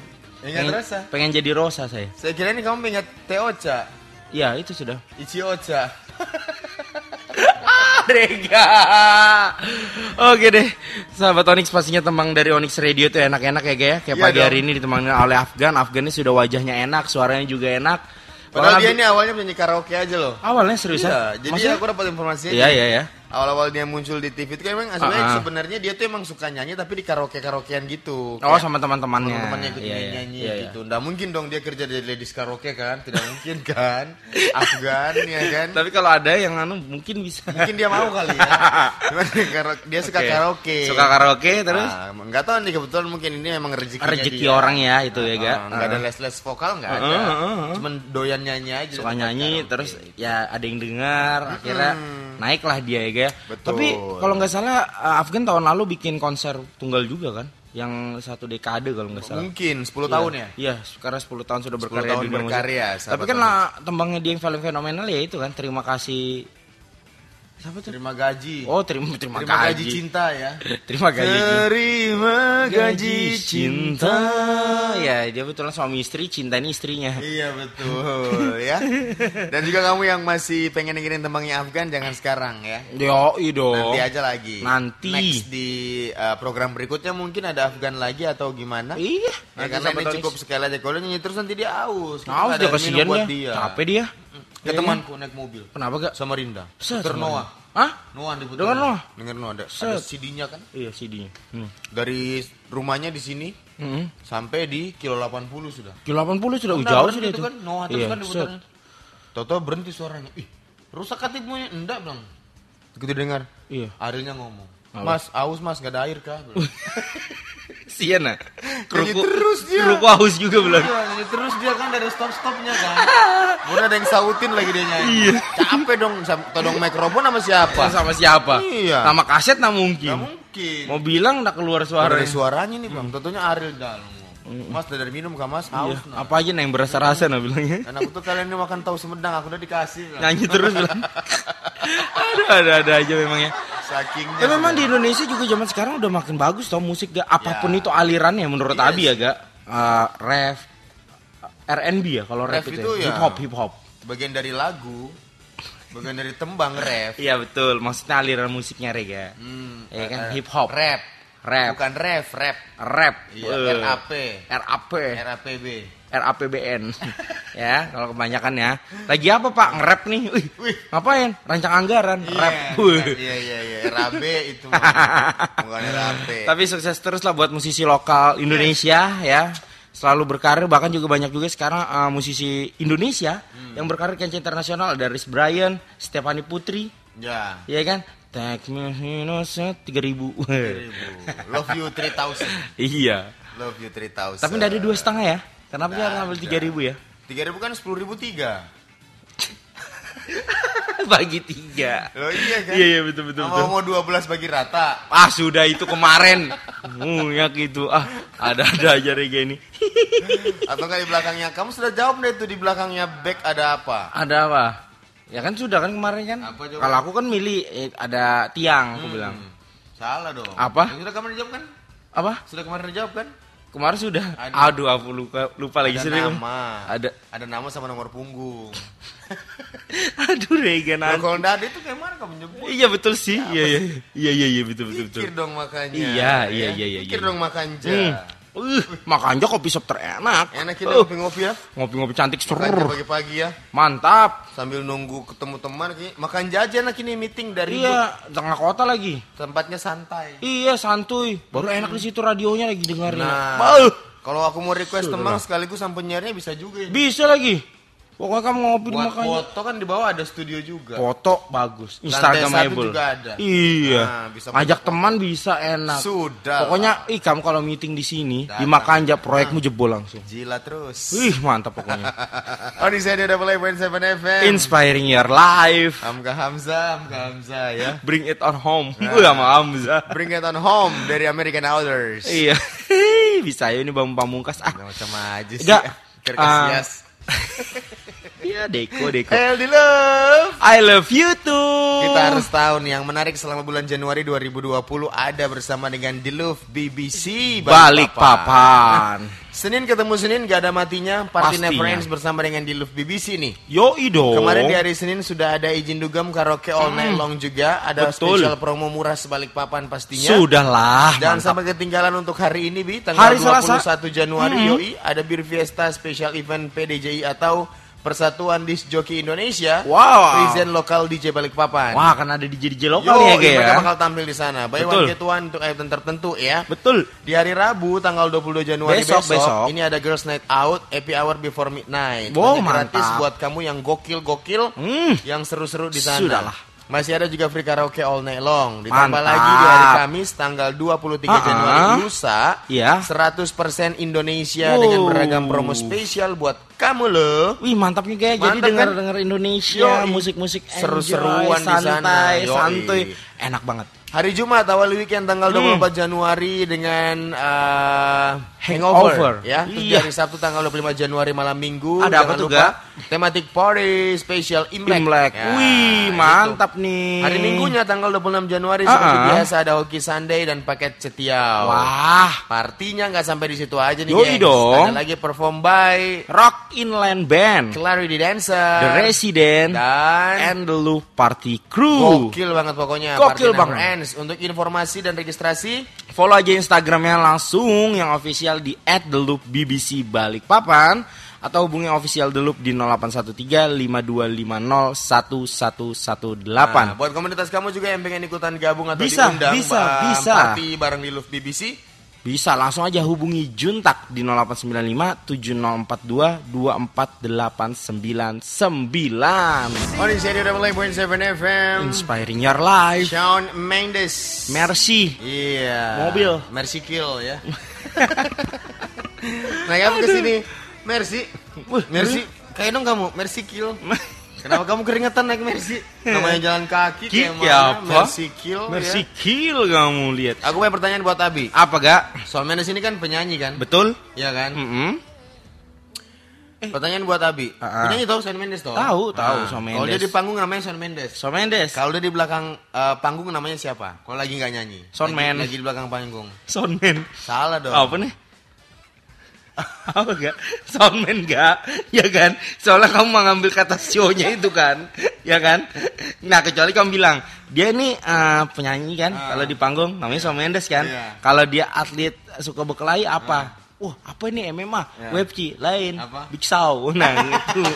Ingat pengen, Rosa? Pengen jadi Rosa saya. Saya kira ini kamu ingat Teocha. Iya, itu sudah. Ichi Ocha. Rega. Oke deh. Sahabat Onyx pastinya temang dari Onyx Radio itu enak-enak ya kayak Kayak Iya pagi dong. hari ini ditemani oleh Afgan. Afgan ini sudah wajahnya enak, suaranya juga enak. Padahal Bahkan dia ini awalnya penyanyi karaoke aja loh. awalnya seriusan. Iya, jadi Maksudnya- aku dapat informasinya. Iya, iya, ya. Awal-awal dia muncul di TV itu kan emang sebenarnya Ah, ah. sebenarnya dia tuh emang suka nyanyi tapi di karaoke karaokean gitu. Oh, sama teman-temannya. teman-temannya ikut Iya, iya. nyanyi Iya, iya. gitu. Nggak mungkin dong dia kerja di ladies karaoke kan? Tidak mungkin kan? Afgan ya kan? Tapi kalau ada yang anu mungkin bisa. Mungkin dia mau kali ya. Cuman dia suka Oke. karaoke. Suka karaoke terus Ah, nggak tahu nih kebetulan mungkin ini memang rezeki rezeki orang ya itu ya, Ga. Ah, nggak ada les-les vokal nggak ada. Ah, ah, ah. Cuman doyan nyanyi aja. suka nyanyi karaoke. terus ya ada yang dengar akhirnya naiklah dia ya Ga. Betul. Tapi kalau nggak salah uh, Afgan tahun lalu bikin konser tunggal juga kan? yang satu dekade kalau nggak salah. Mungkin 10 Iya. tahun ya. Iya, sekarang 10 tahun sudah 10 berkarya tahun di dunia musik. berkarya, Tapi kan lah tembangnya dia yang paling fenomenal ya itu kan terima kasih siapa tuh? Terima gaji. Oh, terima terima, Terima gaji cinta ya. Terima gaji. Terima gaji cinta. Ya, dia betulan suami istri, cinta ini istrinya. Iya betul ya. Dan juga kamu yang masih pengen dengerin tembangnya Afgan jangan sekarang ya. Yo, ido. Nanti aja lagi. Nanti. Next di uh, program berikutnya mungkin ada Afgan lagi atau gimana? Iya, Ya, nanti karena ini cukup sekali aja. Kalau nyanyi terus nanti dia aus. Nah, nggak dia kasihan dia. Capek dia. Ya temanku naik mobil. Kenapa gak? Sama Rinda. Puter Noah. Hah? Noah diputer. Dengar Noah? Dengar Noah ada, ada. CD-nya kan. Iya, CD-nya. Hmm. Dari rumahnya di sini Hmm. sampai di kilo 80 sudah. Kilo 80 sudah Udah, jauh sudah itu itu. kan Noah terus Iya, kan diputarnya. Toto berhenti suaranya. Ih, rusak katibnya enggak bilang. Begitu dengar, Iya. Arilnya ngomong. Mas, aus mas, gak ada air kah? Sian ah. Nyanyi terus dia. Keruku haus juga bilang. Iya, nyanyi terus dia kan dari stop-stopnya kan. Udah ada yang sautin lagi dia nyanyi. Iya. Capek dong, todong mikrofon sama siapa? Sama siapa? Iya. Nama kaset nah mungkin. Mungkin. Mau bilang nggak keluar Suara dari suaranya nih bang, tentunya Aril dalam. Mas udah dari minum kah mas? Iya. Haus nah. Apa aja nah yang berasa-rasa nah bilangnya. Dan aku tuh kalian ini makan tahu semedang, aku udah dikasih. bilang. Nyanyi terus bilang. Aduh, ada-ada aja memangnya. Sakingnya. Ya memang di. Indonesia juga zaman sekarang udah makin bagus tau musik gak apa pun Ya. itu alirannya menurut Iya Abi ya gak Eh, rap R&B ya kalau rap, itu, itu ya. ya. hip hop hip hop bagian dari lagu, bagian dari tembang rap. iya betul maksudnya aliran musiknya Rega Hmm, ya kan eh, hip hop Rap. Rap Bukan rap, rap. rap Iya, Eh, RAP. RAP RAPB. RAPBN ya kalau kebanyakan ya lagi apa pak nge-rap nih Wih, Wih. ngapain rancang anggaran rap Iya, iya, iya, iya. RAB itu bukan RAP. Tapi sukses terus lah buat musisi lokal Indonesia ya. Selalu berkarir bahkan juga banyak juga sekarang uh, musisi Indonesia Hmm. yang berkarir kancah internasional ada Riz Brian, Stephanie Putri, ya. ya kan? Take me innocent 3000. Love you 3000. iya. Love you 3000. Tapi enggak ada dua setengah ya? Kenapa dia ngambil ada. 3000 ya? 3000 kan 10000 tiga. Bagi tiga. Loh iya kan? Iya iya betul betul. Mau mau 12 bagi rata. Ah sudah itu kemarin. Munyak itu. Ah ada-ada aja Rega ini. Atau enggak di belakangnya? Kamu sudah jawab deh itu di belakangnya back ada apa? Ada apa? Ya kan sudah kan kemarin kan. Apa? Kalau aku kan milih eh, ada tiang aku bilang. Hmm, Salah dong. Apa? Yang sudah kemarin dijawab kan? Apa? Sudah kemarin dijawab kan? Kemarin sudah. Ada. Aduh aku lupa lupa lagi Ada sudah. nama. Ada. Ada nama sama nomor punggung. Aduh Regan. Nah, kalau enggak ada itu kayak mana kamu nyebut? Iya betul sih. Iya iya. Iya iya iya betul betul betul. Pikir dong makanya. Iya, iya, ya. iya, iya, Pikir iya. dong makanya. Hmm. Uh, makanya kopi shop terenak. Enak ini Uh, ngopi-ngopi ya. ngopi-ngopi cantik serur. pagi-pagi ya. Mantap. Sambil nunggu ketemu teman kayak makan jajan lah ini meeting dari Iya, tengah kota lagi. tempatnya santai. Iya, santuy. Baru enak di situ radionya lagi dengerin. Nah, Bauh. kalau aku mau request teman sekaligus sampai penyiarnya bisa juga ya. Bisa lagi. Pokoknya kamu ngopi di Buat makanya. foto kan di bawah ada studio juga. Foto bagus. Instagramable. juga ada. Iya. Nah, bisa Ajak foto. teman bisa enak. Sudah. Pokoknya ih kamu kalau meeting di sini di. Makanja proyekmu jebol langsung. Jila terus. Ih mantap pokoknya. Oh di sini ada play point seven FM. Inspiring your life. Hamka Hamzah, Hamka Hamzah ya. Bring it on home. Nah. Gue sama Hamzah. Bring it on home dari American Outdoors. Iya. Bisa ya ini Bang Pamungkas. Ah. Macam aja sih. Enggak. Kerkasias. Iya, Deko, Deko. Healthy love. I love you too. Kita harus tahu nih yang menarik selama bulan Januari 2020 ada bersama dengan The Love BBC balik papan. Senin ketemu Senin gak ada matinya Party Pastinya. Never Ends bersama dengan The Love BBC nih Yo dong. Kemarin di hari Senin sudah ada izin dugam karaoke all night long juga Ada Hmm. Betul. spesial promo murah sebalik papan pastinya Sudahlah. Dan mantap. sampai ketinggalan untuk hari ini Bi Tanggal Hari 21 Selasa. Januari Hmm. Yoi Ada Beer Fiesta Special Event PDJI atau Persatuan Disc Jockey Indonesia Wow. Present lokal DJ Balikpapan Wah, kan ada DJ DJ lokal Yo, ya, Ge, mereka ya. bakal tampil di sana. Buy one Betul. get one untuk event tertentu ya. Betul. Di hari Rabu tanggal 22 Januari Besok, besok, besok. ini ada Girls Night Out Happy Hour Before Midnight. Wow, Banyak gratis mantap. buat kamu yang gokil-gokil Hmm. yang seru-seru di sana. Sudahlah. Masih ada juga free karaoke all night long. Ditambah Mantap. lagi di hari Kamis tanggal 23 Ah, Januari lusa. Iya. 100% Indonesia Wow. dengan beragam promo spesial buat kamu loh. Wih mantapnya kayak jadi Mantap, dengar kan? dengar Indonesia Yoi. musik-musik Seru-seruan di sana. santai santuy enak banget Hari Jumat awal weekend tanggal Hmm. 24 Januari dengan uh, Hangover. hangover ya. Terus Iya. hari Sabtu tanggal 25 Januari malam Minggu Ada apa tuh, lupa Ga? Thematic party special Imlek. Imlek. Ya, Wih, gitu. mantap nih. Hari Minggunya tanggal 26 Januari Ah, seperti ah. biasa ada Hoki Sunday dan paket cetiau. Wah, Partinya nggak sampai di situ aja nih, Yoi gengs. dong. Ada lagi perform by Rock Inland Band, Clarity Dancer. The Resident, dan and the Loop Party Crew. Gokil banget pokoknya. Gokil banget. Ends. Untuk informasi dan registrasi Follow aja Instagramnya langsung yang official di @theloopbbc Balikpapan atau hubungi official The Loop di 0813 5250 1118. Nah, buat komunitas kamu juga yang pengen ikutan gabung atau Bisa, diundang bisa, ba- bisa. party bareng di Love BBC Bisa langsung aja hubungi Juntak di 0895 7042 24899. on Insider Double 8.7 FM Inspiring your life. Shawn Mendes. Merci. Iya. Mobil. Mercy Kill ya. Naik apa ke sini? Mercy Mercy Kayak dong kamu. Mercy Kill Kenapa kamu keringetan naik Mercy? Namanya jalan kaki Ki- kayak ya mana? apa? Mercy Kill Merci ya. kill kamu lihat. Aku punya pertanyaan buat Abi Apa gak? Shawn Mendes ini kan penyanyi kan? Betul? Iya kan? Mm-mm. Pertanyaan buat Abi. Ah, ah. Penyanyi tahu Shawn Mendes toh? Tahu, tahu Ah. Shawn Kalau dia Mendes. di panggung namanya Shawn Mendes. Shawn Mendes. Kalau dia di belakang eh, panggung namanya siapa? Kalau lagi nggak nyanyi. Shawn lagi, Men. Lagi di belakang panggung. Soundman. Salah dong. Apa nih? Apa gak? Soundman gak? Ya kan? Soalnya kamu mengambil kata show-nya itu kan? Ya kan? Nah kecuali kamu bilang dia ini eh, penyanyi kan? Ah. Kalau di panggung namanya Shawn Mendes kan? Iya. Kalau dia atlet suka berkelahi apa? Wah apa ini MMA? Ya. WebC lain. Apa? Big Show. Nah gitu.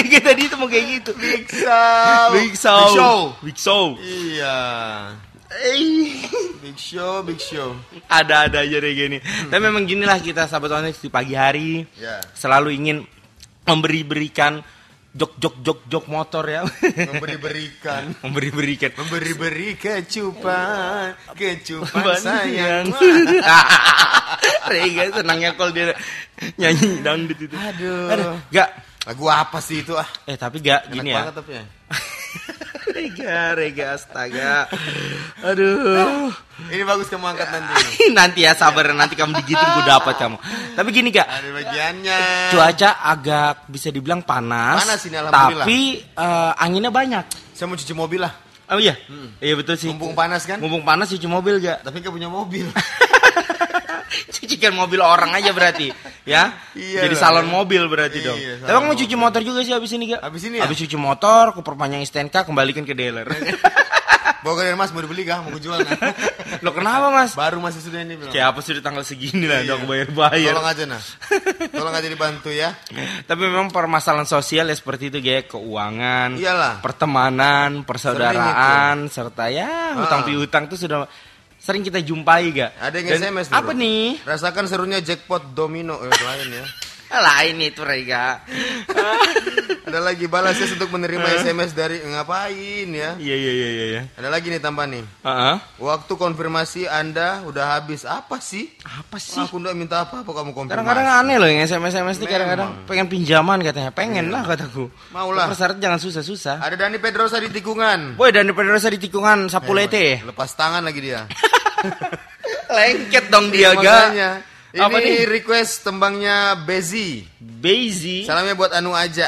Kita tadi itu mau kayak gitu. Big Show. Big Show. Big Show. Big Show. Iya. Eh. Big Show, Big Show. ada-ada aja deh gini. Tapi memang ginilah kita sahabat Onyx di pagi hari Ya. selalu ingin memberi-berikan jok-jok jok-jok motor ya. Memberi-berikan. Memberi-berikan Memberi-beri kecupan, kecupan sayang. Rega senangnya kalau dia nyanyi dangdut itu. Aduh. Gak. Lagu apa sih itu ah? Eh tapi gak Enak gini ya. tapi ya. Rega, Rega astaga. Aduh. Ini bagus kamu angkat nanti. nanti ya sabar nanti kamu digiting gue dapat kamu. Tapi gini gak. Ada bagiannya. Cuaca agak bisa dibilang panas. Panas ini, alhamdulillah. Tapi eh, anginnya banyak. Saya mau cuci mobil lah. Oh iya, iya betul sih. Mumpung panas kan? Mumpung panas cuci mobil gak? Tapi nggak punya mobil. Cucikan mobil orang aja berarti, ya? Iya Jadi lah. salon mobil berarti Iya, dong. Tapi mau cuci motor juga sih habis ini gak? Habis ini ya? Habis cuci motor, aku perpanjang STNK, kembalikan ke dealer. Bawa ke mas mau dibeli kah? Mau nah? Lo kenapa mas? Baru masih sudah ini belum. Kayak apa sudah tanggal segini lah, Iya. dong bayar-bayar. Tolong aja nah. Tolong aja dibantu ya. Tapi memang permasalahan sosial ya seperti itu kayak keuangan, Iyalah. pertemanan, persaudaraan, serta ya hutang Ah. piutang itu sudah sering kita jumpai gak? Ada yang Dan SMS dulu. Apa nih? Rasakan serunya jackpot domino eh, lain ya. Lain itu Rega. Ada lagi balasnya untuk menerima SMS dari ngapain ya. Iya iya iya iya. iya. Ada lagi nih tambah nih. Heeh. Waktu konfirmasi Anda udah habis. Apa sih? Apa sih? Aku udah minta apa apa kamu konfirmasi. Kadang-kadang aneh loh yang SMS SMS ini Memang. kadang-kadang pengen pinjaman katanya. Pengen lah kataku. Maulah. Persyarat jangan susah-susah. Ada Dani Pedrosa di tikungan. Boy dan Pedrosa di tikungan Sapulete. Lepas tangan lagi dia. Lengket dong dia Iya, ga. Ini Apa nih? request tembangnya Bezi. Bezi. Salamnya buat Anu aja.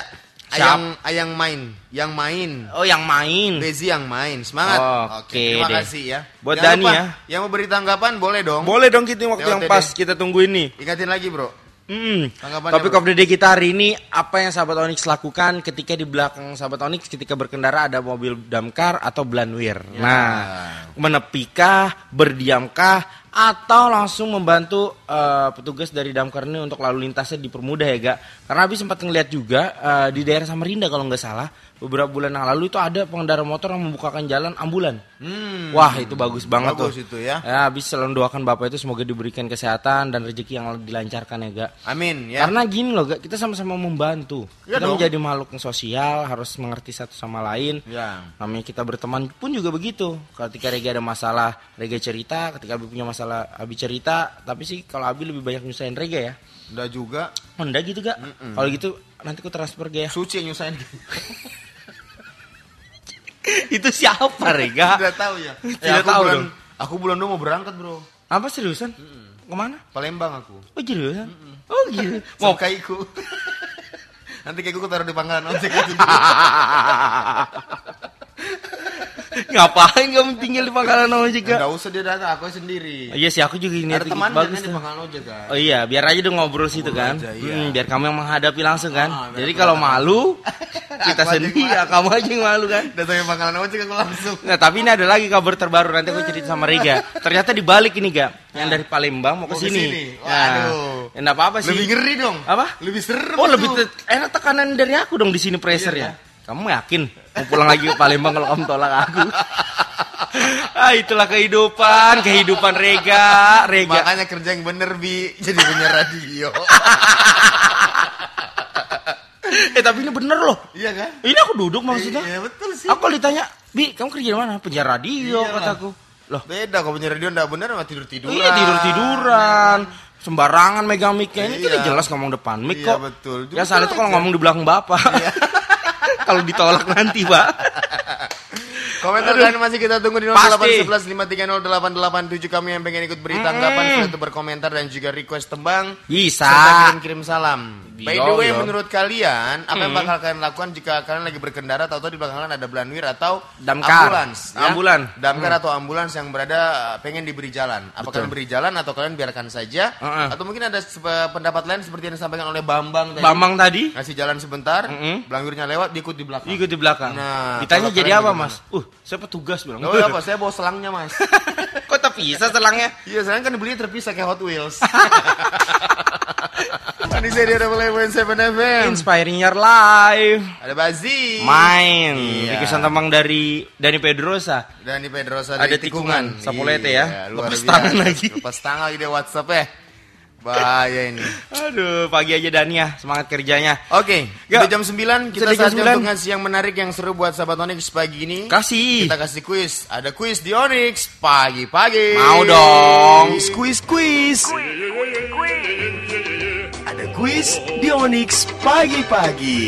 Ayang ayang main, yang main. Oh yang main. Bezi yang main. Semangat. Oke terima deh. kasih ya. Buat Jangan Dani lupa, ya. Yang mau beri tanggapan boleh dong. Boleh dong kita waktu yang pas kita tunggu ini. Ingatin lagi, Bro. Hmm. Tanggapannya, Topik of the day kita hari ini apa yang sahabat Onyx lakukan ketika di belakang sahabat Onyx ketika berkendara ada mobil damkar atau blanwir. Ya. Nah, menepikah, berdiamkah atau langsung membantu eh, petugas dari damkar ini untuk lalu lintasnya dipermudah ya, Gak? Karena habis sempat ngeliat juga eh, di daerah Samarinda kalau nggak salah beberapa bulan yang lalu itu ada pengendara motor yang membukakan jalan ambulan. Hmm. Wah, itu bagus banget Bagus tuh. itu ya. Ya, habis selalu doakan Bapak itu semoga diberikan kesehatan dan rezeki yang dilancarkan ya, Gak. Amin ya. Karena gini loh, Gak, kita sama-sama membantu. Iya kita dong. menjadi makhluk sosial, harus mengerti satu sama lain. Ya. Namanya kita berteman pun juga begitu. Ketika Rega ada masalah, Rega cerita. Ketika Abi punya masalah, Abi cerita. Tapi sih kalau Abi lebih banyak nyusahin Rega ya. Udah juga Honda gitu gak? Kalau gitu nanti aku transfer Ga ya. suci yang nyusahin. Itu siapa Rega? Tidak tahu ya. Tidak aku tahu bulan, dong. Aku bulan dua mau berangkat bro. Apa seriusan? Ke mana? Palembang aku. Oh seriusan? Oh gitu. Mau kaiku. Nanti kaiku aku taruh di pangkalan ojek. Ngapain kamu tinggal di pangkalan ojek? Enggak usah dia datang, aku sendiri. Iya sih aku juga ini Ada teman bagus di tuh. pangkalan ojek kan. Oh iya, biar aja dong ngobrol situ kan. aja, iya. Hmm, biar kamu yang menghadapi langsung kan. Ah, Jadi kalau malu kita sendiri, ya, kamu aja yang malu kan. Datangnya pangkalan ojek aku langsung. Nah, tapi ini ada lagi kabar terbaru nanti aku cerita sama Riga. Ternyata dibalik ini, Ga. Yang dari Palembang mau ke sini. Nah, Waduh. ya enggak apa-apa sih. Lebih ngeri dong. Apa? Lebih serem. Oh, lebih enak tekanan dari aku dong di sini pressure ya. Kamu yakin mau pulang lagi ke Palembang kalau kamu tolak aku? ah, itulah kehidupan, kehidupan Rega, Rega. Makanya kerja yang bener bi jadi punya radio. Eh, tapi ini bener loh. iya kan? Ini aku duduk maksudnya. Iya betul sih. Aku ditanya, Bi, kamu kerja di mana? Penyiar radio, Iyalah. kataku. Loh, Beda kalau punya radio enggak bener sama tidur tiduran. iya tidur-tiduran. Sembarangan megang mic-nya. Ini Iya. tidak jelas ngomong depan mic Iya, kok. betul. Ya salah itu kalau ngomong di belakang bapak. kalau ditolak nanti, Pak. Komentar kalian masih kita tunggu di Pasti. 0811 530 kami yang pengen ikut beri tanggapan selain itu berkomentar dan juga request tembang Bisa. serta kirim-kirim salam. By the Yo, way, yo. menurut kalian apa yang bakal kalian lakukan jika kalian lagi berkendara atau di belakang kalian ada Blanwir atau Damkar. ambulans? Ambulan. Damkar atau ambulans yang berada uh, pengen diberi jalan. Apa kalian beri jalan atau kalian biarkan saja? Heeh. Atau mungkin ada pendapat lain seperti yang disampaikan oleh Bambang tadi. Bambang tadi Ngasih jalan sebentar, Mm-mm. Blanwirnya lewat, diikut di belakang. ikut di belakang. Nah, Ditanya jadi apa, gimana? Mas? Uh, saya petugas bilang. Oh apa? Saya bawa selangnya mas. Kok terpisah selangnya? Iya, sekarang kan dibelinya terpisah kayak Hot Wheels. Ini saya di Double 7 FM. Inspiring your life. Ada Bazi. Main. Iya. Bikisan tembang dari Dani Pedrosa. Dan di Pedrosa Ada dari tikungan, Tikungan. Sapolete Iya, ya. Lepas biasa. tangan lagi. Lepas tangan lagi di WhatsApp ya. Bahaya ini. Aduh, pagi aja Dani ya, semangat kerjanya. Oke, Ya. udah jam 9 kita saatnya 9. untuk ngasih yang menarik yang seru buat sahabat Onyx pagi ini. Kasih. Kita kasih kuis. Ada kuis di Onyx pagi-pagi. Mau dong. Kuis, kuis, kuis. Ada kuis di Onyx pagi-pagi.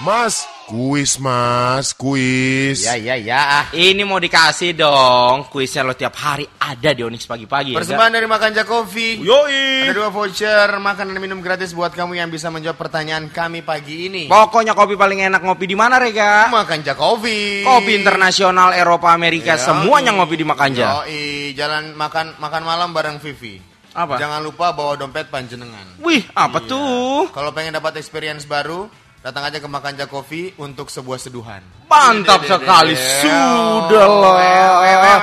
Mas, kuis mas, kuis. Ya, ya, ya. Ini mau dikasih dong, kuisnya lo tiap hari ada di Onyx pagi-pagi ya. Persembahan dari Makan Coffee. Yoi. Ada dua voucher makanan dan minum gratis buat kamu yang bisa menjawab pertanyaan kami pagi ini. Pokoknya kopi paling enak ngopi di mana, Rega? Makan Coffee. Kopi internasional Eropa Amerika Yoi. semuanya ngopi di Makanja. Yoi, jalan makan makan malam bareng Vivi. Apa? Jangan lupa bawa dompet panjenengan. Wih, apa tuh? Kalau pengen dapat experience baru, datang aja ke Makan Coffee untuk sebuah seduhan. Mantap sekali. Sudah lah.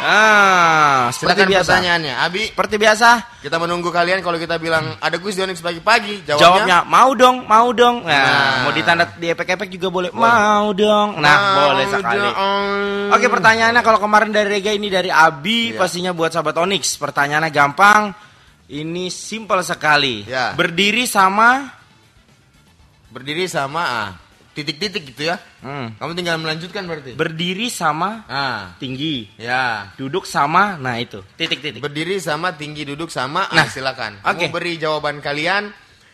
Ah, seperti biasa. pertanyaannya. Abi, Seperti biasa, kita menunggu kalian kalau kita bilang ada kuis di Onyx pagi-pagi. Jawabnya, jawabnya mau dong, mau dong. Nah, Nah. mau ditanda di epek-epek juga boleh. Mau dong. Nah, boleh sekali. dong. Oke pertanyaannya kalau kemarin dari Rega ini dari Abi Iya. pastinya buat sahabat Onyx pertanyaannya gampang ini simpel sekali Ya. berdiri sama Berdiri sama ah, titik-titik gitu ya. hmm, Kamu tinggal melanjutkan berarti. berdiri sama ah, tinggi ya. duduk sama nah itu titik-titik Berdiri sama, tinggi duduk sama. Nah, Nah, silakan. oke. Kamu beri jawaban kalian.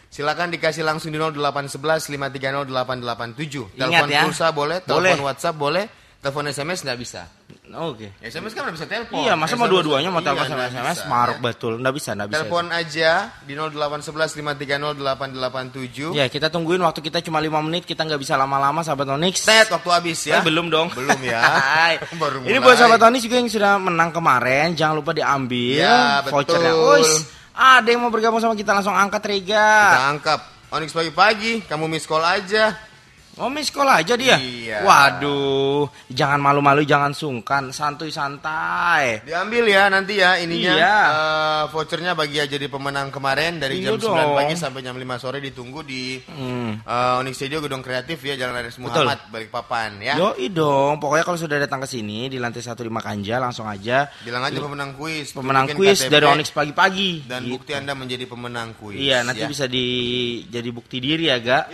Silakan dikasih langsung di 0811 530 887. Ingat Telepon ya. pulsa boleh, telepon. WhatsApp boleh, telepon SMS nggak bisa. oke SMS kan nggak bisa telepon. iya masa mau dua-duanya mau iya, telepon sama nggak SMS bisa. maruk betul nggak bisa nggak bisa Telepon aja di 0811 530 887. ya kita tungguin waktu kita cuma lima menit kita nggak bisa lama-lama sahabat Onyx Tet waktu habis ya. Eh, belum dong. Belum ya. Hai. Baru Ini buat sahabat Tony juga yang sudah menang kemarin, jangan lupa diambil Ya, betul. vouchernya. Ada yang mau bergabung sama kita langsung angkat Kita Rega. angkap. Onyx pagi-pagi, kamu miss call aja. Oh, miss call aja dia. Iya. Waduh, jangan malu-malu, jangan sungkan, santuy-santai. Diambil ya nanti ya ininya Iya. eh, vouchernya bagi aja jadi pemenang kemarin dari Iya jam 9 dong. pagi sampai jam 5 sore ditunggu di Hmm. eh, Onyx Studio Gedung Kreatif ya Jalan Aris Muhammad Balikpapan ya. Yoi dong, pokoknya kalau sudah datang ke sini di lantai satu di Makanja langsung aja Bilang aja pemenang kuis. pemenang kuis KTP, dari Onyx pagi-pagi. dan Gitu. bukti Anda menjadi pemenang kuis. Iya, nanti ya. bisa di jadi bukti diri ya, Gak?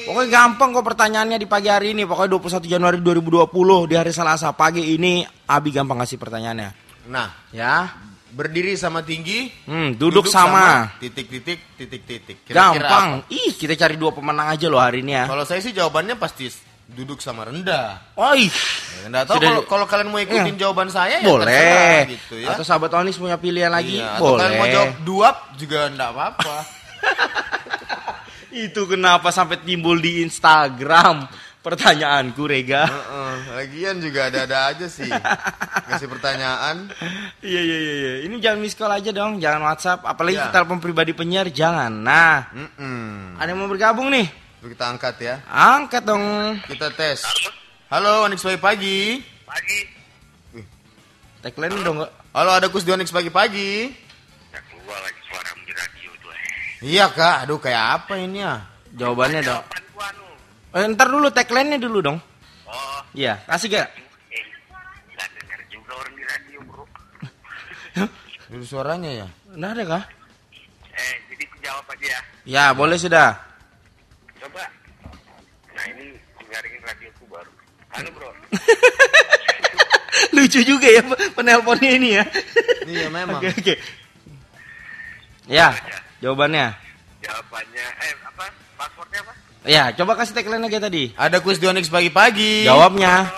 Pokoknya gampang kok pertanyaannya di pagi hari ini. Pokoknya 21 Januari 2020 di hari Selasa pagi ini Abi gampang kasih pertanyaannya. Nah, Ya. Berdiri sama tinggi. Hmm, duduk, sama. Titik-titik, titik-titik. Gampang. apa? Ih, kita cari dua pemenang aja loh hari ini ya. Kalau saya sih jawabannya pasti duduk sama rendah. Oh, ih. Ya, nggak tahu kalau kalau kalian mau ikutin Iya. jawaban saya ya boleh. gitu ya. Atau sahabat Onis punya pilihan lagi? Iya, atau boleh. kalian mau jawab duap juga enggak apa-apa. Itu kenapa sampai timbul di Instagram pertanyaanku, Rega? Heeh, lagian juga ada-ada aja sih. Kasih pertanyaan. Iya iya iya. iya. Ini jangan miss call aja dong, jangan WhatsApp. Apalagi Iya. telepon pribadi penyiar jangan. Nah, Mm-mm. ada yang mau bergabung nih? Kita angkat ya. Angkat dong. Kita tes. Halo, Onyx Pagi Pagi. Pagi. Tagline dong nggak? Halo, ada Kus di Onyx Pagi Pagi. Ya keluar lagi suara di radio tuh. eh. Iya kak, aduh kayak apa ini ya? Jawabannya dong. Eh, ntar dulu tagline-nya dulu dong. Oh, Iya, kasih gak? eh, juga orang di radio bro. Dulu suaranya ya. Nggak ada kah? Eh, jadi jawab aja ya. Ya, boleh sudah. Coba. Nah ini nyaringin radioku baru. Halo bro. Lucu juga ya penelponnya ini ya. Iya memang. Oke, oke. Ya, jawabannya. Jawabannya, eh apa? Passwordnya apa? Ya, coba kasih tagline aja tadi. Ada kuis di Onyx Pagi Pagi. Jawabnya.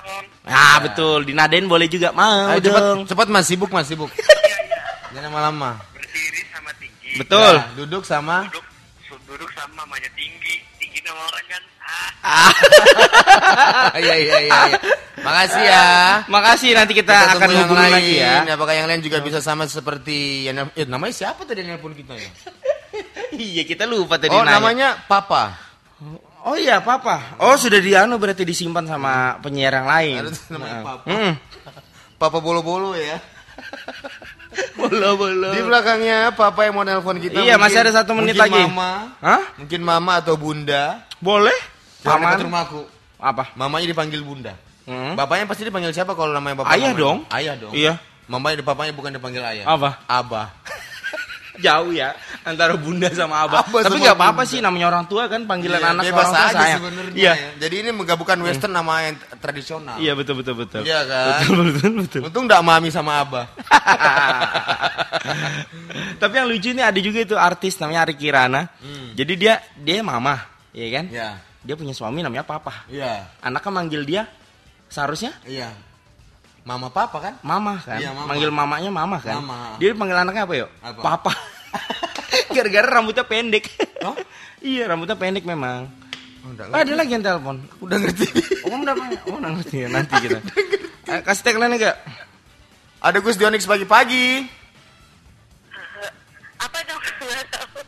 Ah, betul. Dinadain boleh juga. Mau Ayo cepat, dong. cepat mas sibuk mas sibuk. Iya iya. Jangan lama-lama. Berdiri sama tinggi. Betul. Ya, duduk sama. Duduk, duduk sama mamanya tinggi. Tinggi nama orang kan. Ah, Iya iya iya. iya. Makasih ya. Makasih nanti kita, Kita akan hubungi lagi ya. Apakah yang lain juga bisa sama seperti yang eh, namanya siapa tadi yang nelpon kita ya? Iya, kita lupa tadi Oh nanya. namanya Papa. Oh iya, Papa. Oh, sudah dianu berarti disimpan sama penyiar yang lain. Ada tuh namanya Nah. Papa. Hmm. Papa bolo-bolo ya. Bolo bolo. Di belakangnya Papa yang mau nelpon kita. Iya, masih ada satu menit mungkin lagi. Mama, Hah? mungkin Mama atau Bunda. Boleh? Jangan Paman. dekat rumahku. Apa? Mamanya dipanggil Bunda. Hmm? Bapaknya pasti dipanggil siapa kalau namanya bapak? Ayah mamanya? dong. Ayah dong. Iya. Mamanya bapaknya bukan dipanggil ayah. Apa? Abah. Jauh ya antara bunda sama abah. Abah Tapi nggak apa-apa sih namanya orang tua kan panggilan Iya, anak bebas orang tua sayang. sebenarnya. Iya. ya. Jadi ini menggabungkan western nama yang tradisional. Iya betul betul betul. Iya kan? Betul betul betul. Untung enggak mami sama abah. Tapi yang lucu ini ada juga itu artis namanya Ari Kirana. Jadi dia dia mama, ya kan? Iya. Dia punya suami namanya Papa. Iya. Anaknya manggil dia seharusnya Iya. Mama papa kan? Mama kan. Iya, mama. Manggil mamanya Mama kan. Mama. Dia panggil anaknya apa yuk? Apa? Papa. Gara-gara rambutnya pendek. Oh? iya, rambutnya pendek memang. Oh, enggak Oh, ada lagi yang telepon. Udah ngerti. Oh, udah oh, udah ngerti ya nanti kita. Eh, kasih tagline enggak? Ada Gus Dionix pagi-pagi. apa dong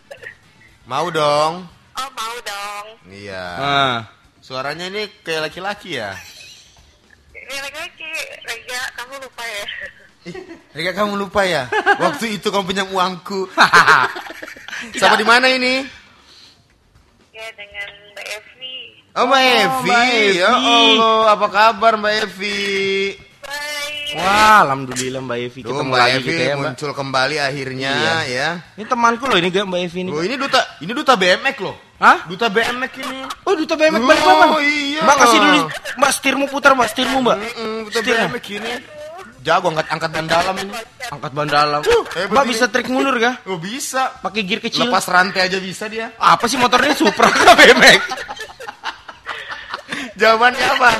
Mau dong. oh mau dong Iya. Ah. Suaranya ini kayak laki-laki ya. ini lupa ya Rika kamu lupa ya? Waktu itu kamu pinjam uangku. Sama di mana ini? ya dengan Mbak Evi Oh, Mbak Oh, Evi. Mbak Evi. Ya Allah, apa kabar Mbak Evi? baik Wah, alhamdulillah Mbak Evi Tuh, ketemu Mbak lagi Evi kita ya, Mbak. muncul kembali akhirnya Iya. ya. Ini temanku loh ini gak Mbak Evi ini. Oh, ini duta ini duta BMX loh. Hah? Duta BMX ini. Oh, duta BMX Oh, Mbak. iya. Mbak kasih dulu Mbak setirmu putar Mbak setirmu Mbak. Mm, duta Setirnya. BMX ini. Jago angkat angkat ban dalam ini. Angkat ban dalam. hebat Mbak ini. bisa trik mundur gak? Oh, bisa. Pakai gear kecil. Lepas rantai aja bisa dia. Apa sih motornya Supra BMX? Jawabannya apa?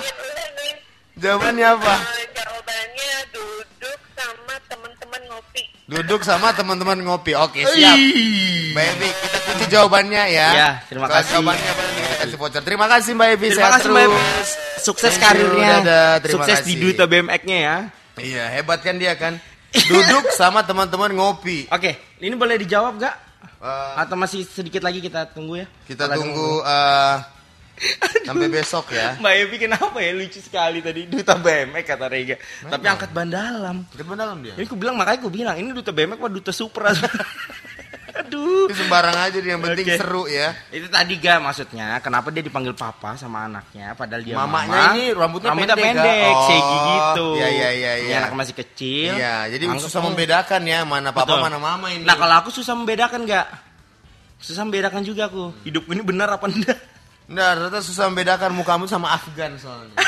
Jawabannya apa? Eh, jawabannya duduk sama teman-teman ngopi Duduk sama teman-teman ngopi. Oke, siap. Mbak Evi, kita kunci jawabannya ya. Ya, terima kasih. Jawabannya apa nih? Kita kasih voucher. Terima kasih Mbak Evi. Terima sehat kasih Mbak Evi. Sukses Thank karirnya. dadah, terima Sukses di kasih. duta BMX-nya ya. Iya, hebat kan dia kan. Duduk sama teman-teman ngopi. Oke, ini boleh dijawab gak? Eh, Atau masih sedikit lagi kita tunggu ya? kita tunggu eh, sampai besok ya. Mbak Evi kenapa ya lucu sekali tadi duta BMX kata Rega. Tapi angkat ban dalam. Kita dalam dia. Ini aku bilang makanya aku bilang ini duta BMX apa duta Supra. Aduh. Itu sembarang aja dia, yang penting Oke. seru ya. Itu tadi ga maksudnya kenapa dia dipanggil papa sama anaknya padahal dia Mamanya mama. ini rambutnya rambutnya pendek, pendek, Kak? segi Oh, gitu. iya, iya, iya, iya. anak masih kecil. Iya, jadi Anggap susah membedakan ya mana papa Betul. mana mama ini. Nah, kalau aku susah membedakan nggak? Susah membedakan juga aku. Hidupku ini benar apa enggak? Nah, ternyata susah membedakan mukamu sama Afgan soalnya.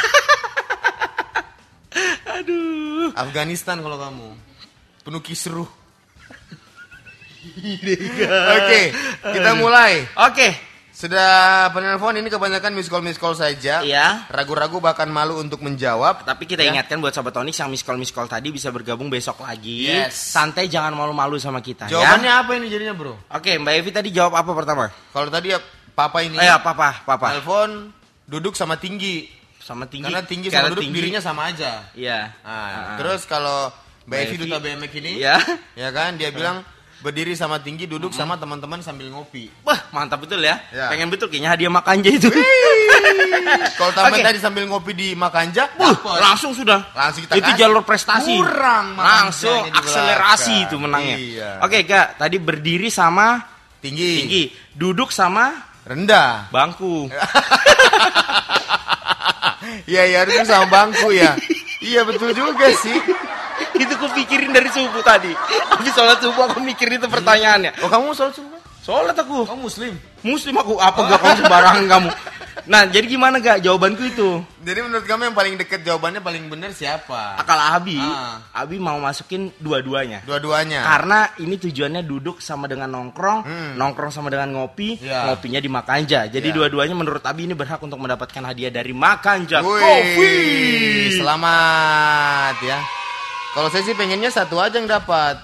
Aduh. Afghanistan kalau kamu. Penuh kisruh. Oke, kita mulai. Oke. Sudah penelpon ini kebanyakan miss call miss call saja. Iya. Ragu-ragu bahkan malu untuk menjawab. Tapi kita Ya. ingatkan buat Sobat Onyx yang miss call miss call tadi bisa bergabung besok lagi. Yes. Santai jangan malu-malu sama kita Jawabannya ya. apa ini jadinya, Bro? Oke, Mbak Evi tadi jawab apa pertama? Kalau tadi ya papa ini Eh, apa-apa, papa. telepon duduk sama tinggi. Sama tinggi. Karena tinggi karena sama duduk tinggi. dirinya sama aja. Iya. Nah, Ah. terus kalau Mbak Mbak Evi duta BMX ini, Iya. ya kan dia bilang berdiri sama tinggi duduk sama teman-teman sambil ngopi. Wah, mantap betul ya. Ya. Pengen betul kayaknya hadiah makanja itu. Kalau tambahan Oke. tadi sambil ngopi di Makanja, dapet. langsung sudah. Langsung kita itu kasih. jalur prestasi. Kurang Langsung akselerasi itu menangnya. Iya. Oke, Kak. Tadi berdiri sama tinggi, tinggi, duduk sama rendah. bangku. Iya iya itu sama bangku ya. iya betul juga sih. Itu ku pikirin dari subuh tadi. Habis sholat subuh aku mikirin itu pertanyaannya. Oh kamu sholat subuh? Sholat aku. Kamu muslim? Muslim aku. Apa gak kamu sembarangan kamu? Nah, jadi gimana gak jawabanku itu? Jadi menurut kamu yang paling deket jawabannya paling benar siapa? Akal Abi, Ah. Abi mau masukin dua-duanya. Dua-duanya. Karena ini tujuannya duduk sama dengan nongkrong, Hmm. nongkrong sama dengan ngopi, Ya. ngopinya di Makanja. Jadi Ya. dua-duanya menurut Abi ini berhak untuk mendapatkan hadiah dari Makanja Wih, Coffee. Selamat ya. Kalau saya sih pengennya satu aja yang dapat.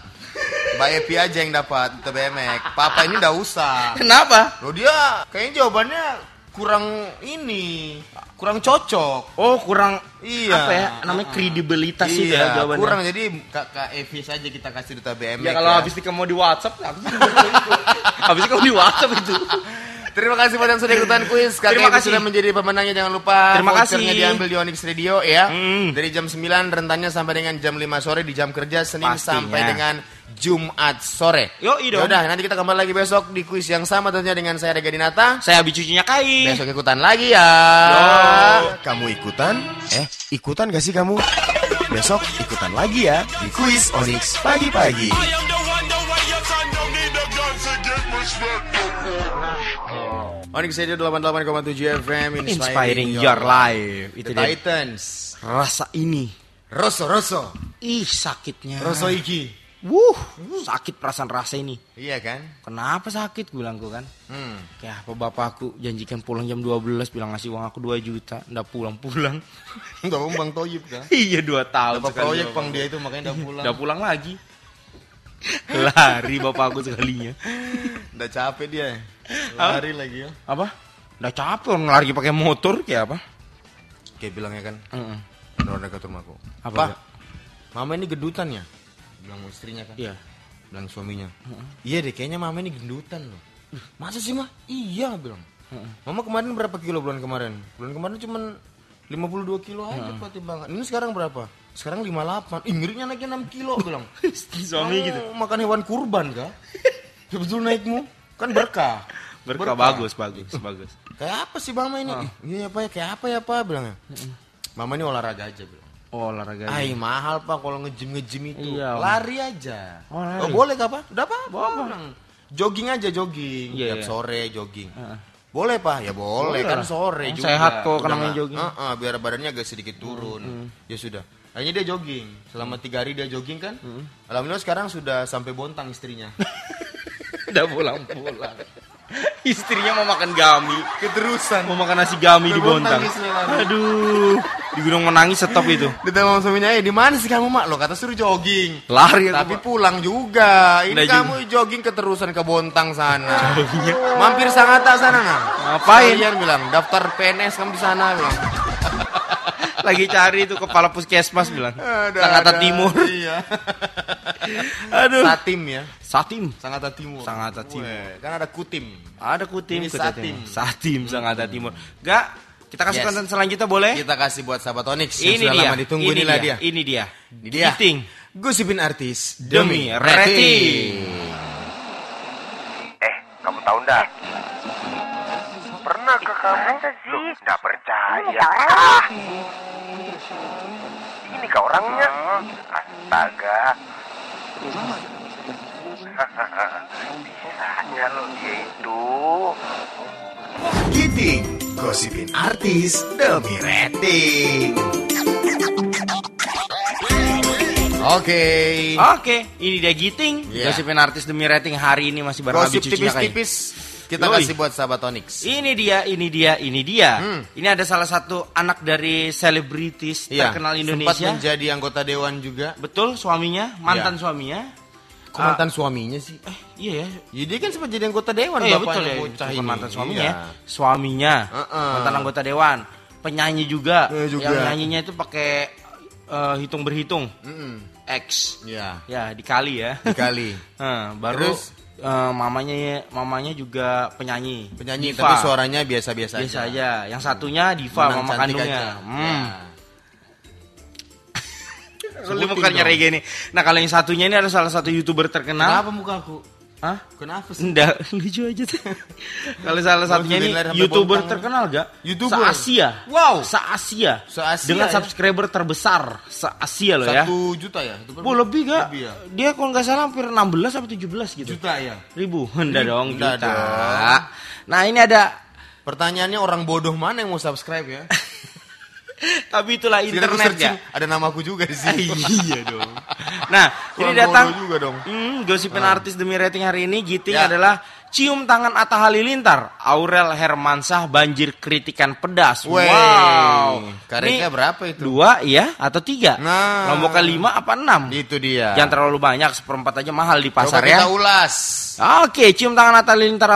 Mbak Epi aja yang dapat ke BMX. Papa ini nggak usah. Kenapa? Loh dia kayaknya jawabannya kurang ini, kurang cocok. Oh, kurang Iya. apa ya? Namanya kredibilitas itu ya Iya, jawabannya. kurang jadi Kak, Evi saja kita kasih duta BMX. Ya kalau habis kamu di WhatsApp, habis habis kamu di WhatsApp itu. Terima kasih buat yang sudah ikutan kuis. Kakak Terima kasih. sudah menjadi pemenangnya. Jangan lupa Terima vouchernya kasih. diambil di Onyx Radio ya. Mm. Dari jam 9 rentannya sampai dengan jam 5 sore di jam kerja Senin Pastinya. sampai dengan Jumat sore. Yoi dong. Yaudah, nanti kita kembali lagi besok di kuis yang sama tentunya dengan saya Rega Dinata. Saya Abi cucinya kain. Besok ikutan lagi ya. Kamu ikutan? Eh, ikutan gak sih kamu? Besok ikutan lagi ya di kuis Onyx pagi-pagi. Onyx Radio 88,7 FM Inspiring your life. Itu dia. Titans. Rasa ini. Rosso, Rosso. Ih, sakitnya. Rosso iki. Wuh, sakit perasaan rasa ini. Iya kan? Kenapa sakit gue bilangku kan? Hmm. Kayak apa bapakku janjikan pulang jam 12 bilang ngasih uang aku 2 juta, ndak pulang-pulang. Udah Bang Toyib kan? iya 2 tahun Dapat sekali proyek bapak. pang dia itu makanya udah pulang. Ndak pulang lagi. Lari bapakku sekalinya. Udah capek dia. Lari lagi ya. Apa? Ndak capek orang lari pakai motor kayak apa? Kayak bilangnya kan, Heeh. orang dekat rumahku. Apa, Pak, mama ini gendutan ya? Bilang istrinya kan. Iya. Bilang suaminya. Iya deh, kayaknya mama ini gendutan loh. Masa sih mah? Iya bilang. Mama kemarin berapa kilo bulan kemarin? Bulan kemarin cuman 52 kilo aja Pak timbangan. Ini sekarang berapa? Sekarang 58. Ih, ngerinya naiknya 6 kilo bilang. Suami gitu. Makan hewan kurban kah? Ya betul naikmu. Kan berkah. Berkah bagus, bagus, bagus. Kayak apa sih mama ini? Ih, Iya ya pak, kayak apa ya pak bilangnya. Mama ini olahraga aja bilang. Oh, olahraga. Ay mahal pak kalau ngejim ngejim itu. Iya, lari aja. Oh, lari. boleh kah pak? Udah pak? Bilang. Jogging aja jogging. Iya, Tiap iya. sore jogging. Heeh. Boleh pak? Ya boleh, Boleh kan sore Oh, juga. sehat kok nggak- jogging. Heeh, biar badannya agak sedikit turun. Ya sudah. Akhirnya dia jogging. Selama tiga hari dia jogging kan. Alhamdulillah sekarang sudah sampai bontang istrinya. Udah pulang-pulang. Istrinya mau makan gami. Keterusan. Mau makan nasi gami di Bontang Bontang. Aduh. Di gunung menangis stop itu. Ditanya sama suaminya, eh di mana sih kamu mak? Lo kata suruh jogging. Lari aku. Tapi Pak. pulang juga. Ini Udah kamu jogging keterusan ke Bontang sana. Mampir Sangatta sana nah. Ngapain? Kalian bilang daftar PNS kamu di sana bilang. Lagi cari itu kepala puskesmas bilang. Ada, Sangatta ada. Timur. Iya. Aduh. Satim ya. Satim. Sangatta Timur. Sangatta Timur. Weh, Kan ada Kutim. Ada kutim, Ini. Satim. Satim Sangatta Timur. Gak, kita kasih Yes. konten selanjutnya boleh? Kita kasih buat sahabat Onyx yang ini sudah dia. lama ditunggu ini inilah dia. dia. Ini dia. Ini dia. Giting. Gosipin artis Demi demi rating. rating. Eh, kamu tahu ndak? Pernah ke kamu? Nggak percaya. Ah. Ini kau orangnya. Astaga. Bisanya lo dia itu. Giting, gosipin artis demi rating. Oke. Oke, ini dia Giting. Iya. Gosipin artis demi rating hari ini masih baru habis Gosip tipis-tipis kita Yoi. kasih buat sahabat Onyx. Ini dia, ini dia, ini dia. Hmm. Ini ada salah satu anak dari selebritis Iya, terkenal Sempat Indonesia. menjadi anggota dewan juga. Betul, suaminya, mantan Iya. suaminya. Kok mantan suaminya sih? Eh, iya ya. Ya, dia kan sempat jadi anggota dewan Oh, iya bapaknya betul ya, bocah ini. mantan suaminya Iya. ya. Suaminya, Heeh. mantan anggota dewan, penyanyi juga. Eh, juga. Yang nyanyinya itu pakai eh, hitung berhitung, Mm-mm. X. Iya. Ya, dikali ya. Dikali. Eh, baru Terus? Eh, mamanya mamanya juga penyanyi. Penyanyi Diva. tapi suaranya biasa-biasa biasa aja. Yang satunya Diva Menang mama kandungnya. aja. Hmm. Ya. Lu mukanya reggae nih. Nah, kalau yang satunya ini ada salah satu YouTuber terkenal. Kenapa muka aku? Hah? Kenapa sih? Enggak, lucu aja tuh. Kalau salah satunya ini YouTuber terkenal gak? YouTuber? Se-Asia. Wow. Se-Asia. Se-Asia, Dengan ya? subscriber terbesar se-Asia loh ya. Satu juta ya? Bu lebih gak? Lebih ya? Dia kalau nggak salah hampir 16 atau 17 gitu. Juta ya? Ribu. Enggak dong, juta. dong. Nah, ini ada Pertanyaannya orang bodoh mana yang mau subscribe ya? tapi itulah Kira aku internet searching, ya. Ada namaku juga di sini. iya dong. Nah, ini datang juga dong. Hmm, gosipin artis demi rating hari ini Giting Ya. adalah cium tangan Atta Halilintar, Aurel Hermansah banjir kritikan pedas. Wey, wow. karetnya Ini berapa itu? Dua ya atau tiga? Nah. Lomboknya lima apa enam? Itu dia. Jangan terlalu banyak, seperempat aja mahal di Coba pasar kita ya. ulas. Oke, cium tangan Atta Halilintar,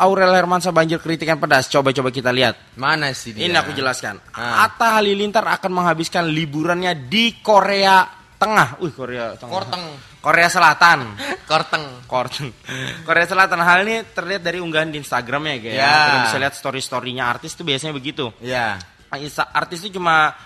Aurel Hermansah banjir kritikan pedas. Coba-coba kita lihat. Mana sih dia? Ini aku jelaskan. Ah. Atta Halilintar akan menghabiskan liburannya di Korea Tengah. Wih, Korea Tengah. Korteng. Korea Selatan. Korteng. Korteng. Korea Selatan. Hal ini terlihat dari unggahan di Instagramnya ya. Ya. Kita bisa lihat story-storynya artis tuh biasanya begitu. Ya. Insta- Artis itu cuma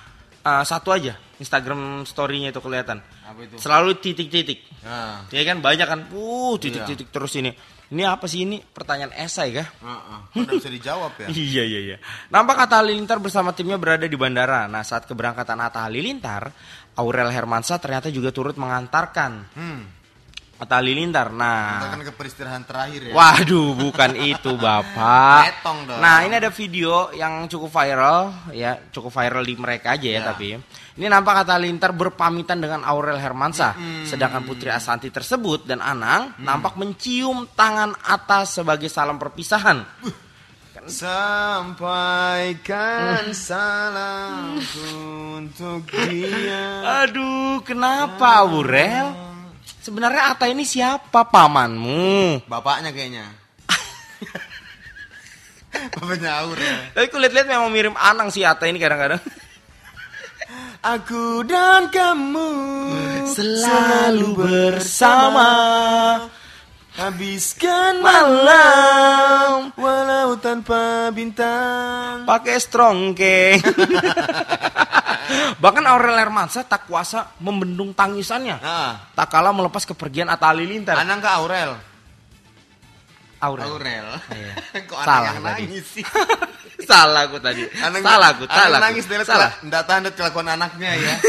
uh, satu aja Instagram story-nya itu kelihatan. Apa itu? Selalu titik-titik. Nah. Ya kan banyak kan. Uh, Iya. titik-titik terus ini. Ini apa sih ini? Pertanyaan esai kah? Heeh. Bisa dijawab ya? Iya iya iya. Nampak Atta Halilintar bersama timnya berada di bandara. Nah saat keberangkatan Atta Halilintar, Aurel Hermansah ternyata juga turut mengantarkan Hmm. Atta Halilintar. Nah, ke peristirahatan terakhir ya. waduh bukan itu bapak. Dong. Nah ini ada video yang cukup viral ya, cukup viral di mereka aja ya, Ya. tapi ini nampak Atta Halilintar berpamitan dengan Aurel Hermansah. Hmm. Sedangkan Putri Asanti tersebut dan Anang nampak mencium tangan Atta sebagai salam perpisahan. Sampaikan salamku untuk dia. Aduh, kenapa Aurel? Sebenarnya Atta ini siapa pamanmu? Bapaknya kayaknya. Bapaknya Aurel. Tapi aku lihat-lihat memang mirip Anang si Atta ini kadang-kadang. Aku dan kamu Selalu bersama Habiskan malam Walau tanpa bintang pakai strongke. Bahkan Aurel Hermansah tak kuasa membendung tangisannya. ah, Tak kalah melepas kepergian Atta Halilintar. Anang ke Aurel Aurel. Aurel Iya. Kok Salah yang nangis sih salah aku tadi. Anang, salah aku, salah. aku. nangis dia salah. Nggak tahan kelakuan anaknya ya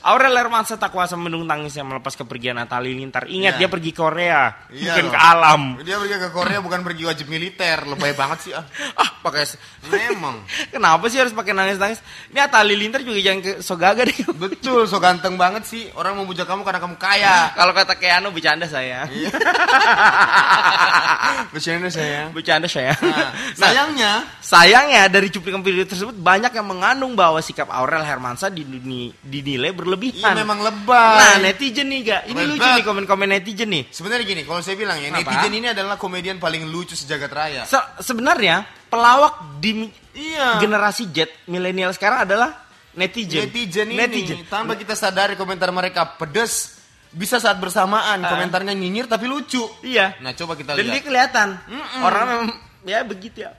Aurel Hermansyah tak kuasa membendung tangisnya melepas kepergian Atta Halilintar. Ingat Iya. dia pergi Korea, Iya bukan loh. ke alam. Dia pergi ke Korea bukan pergi wajib militer Lebay banget sih ah Ah, pakai Memang Kenapa sih harus pakai nangis-nangis? Ini Atta Halilintar juga jangan ke Sogaga deh. Betul, so ganteng banget sih Orang memuja kamu karena kamu kaya Kalau kata Keanu bercanda saya. Iya. Bercanda saya bercanda saya. Nah, Nah, sayangnya sayangnya dari cuplikan video tersebut banyak yang mengandung bahwa sikap Aurel Hermansyah dini- dinilai Iya berlebihan. memang lebay Nah, netizen nih, Gak. Ini Lebay. lucu nih komen-komen netizen nih. Sebenarnya gini, kalau saya bilang ya, Kenapa? netizen ini adalah komedian paling lucu sejagat raya. Se- sebenarnya pelawak di Iya. generasi Z milenial sekarang adalah netizen. Netizen ini, Netizen. tanpa kita sadari komentar mereka pedes, bisa saat bersamaan komentarnya nyinyir tapi lucu. Iya. Nah, coba kita Dan dia lihat. kelihatan orang memang ya begitu ya.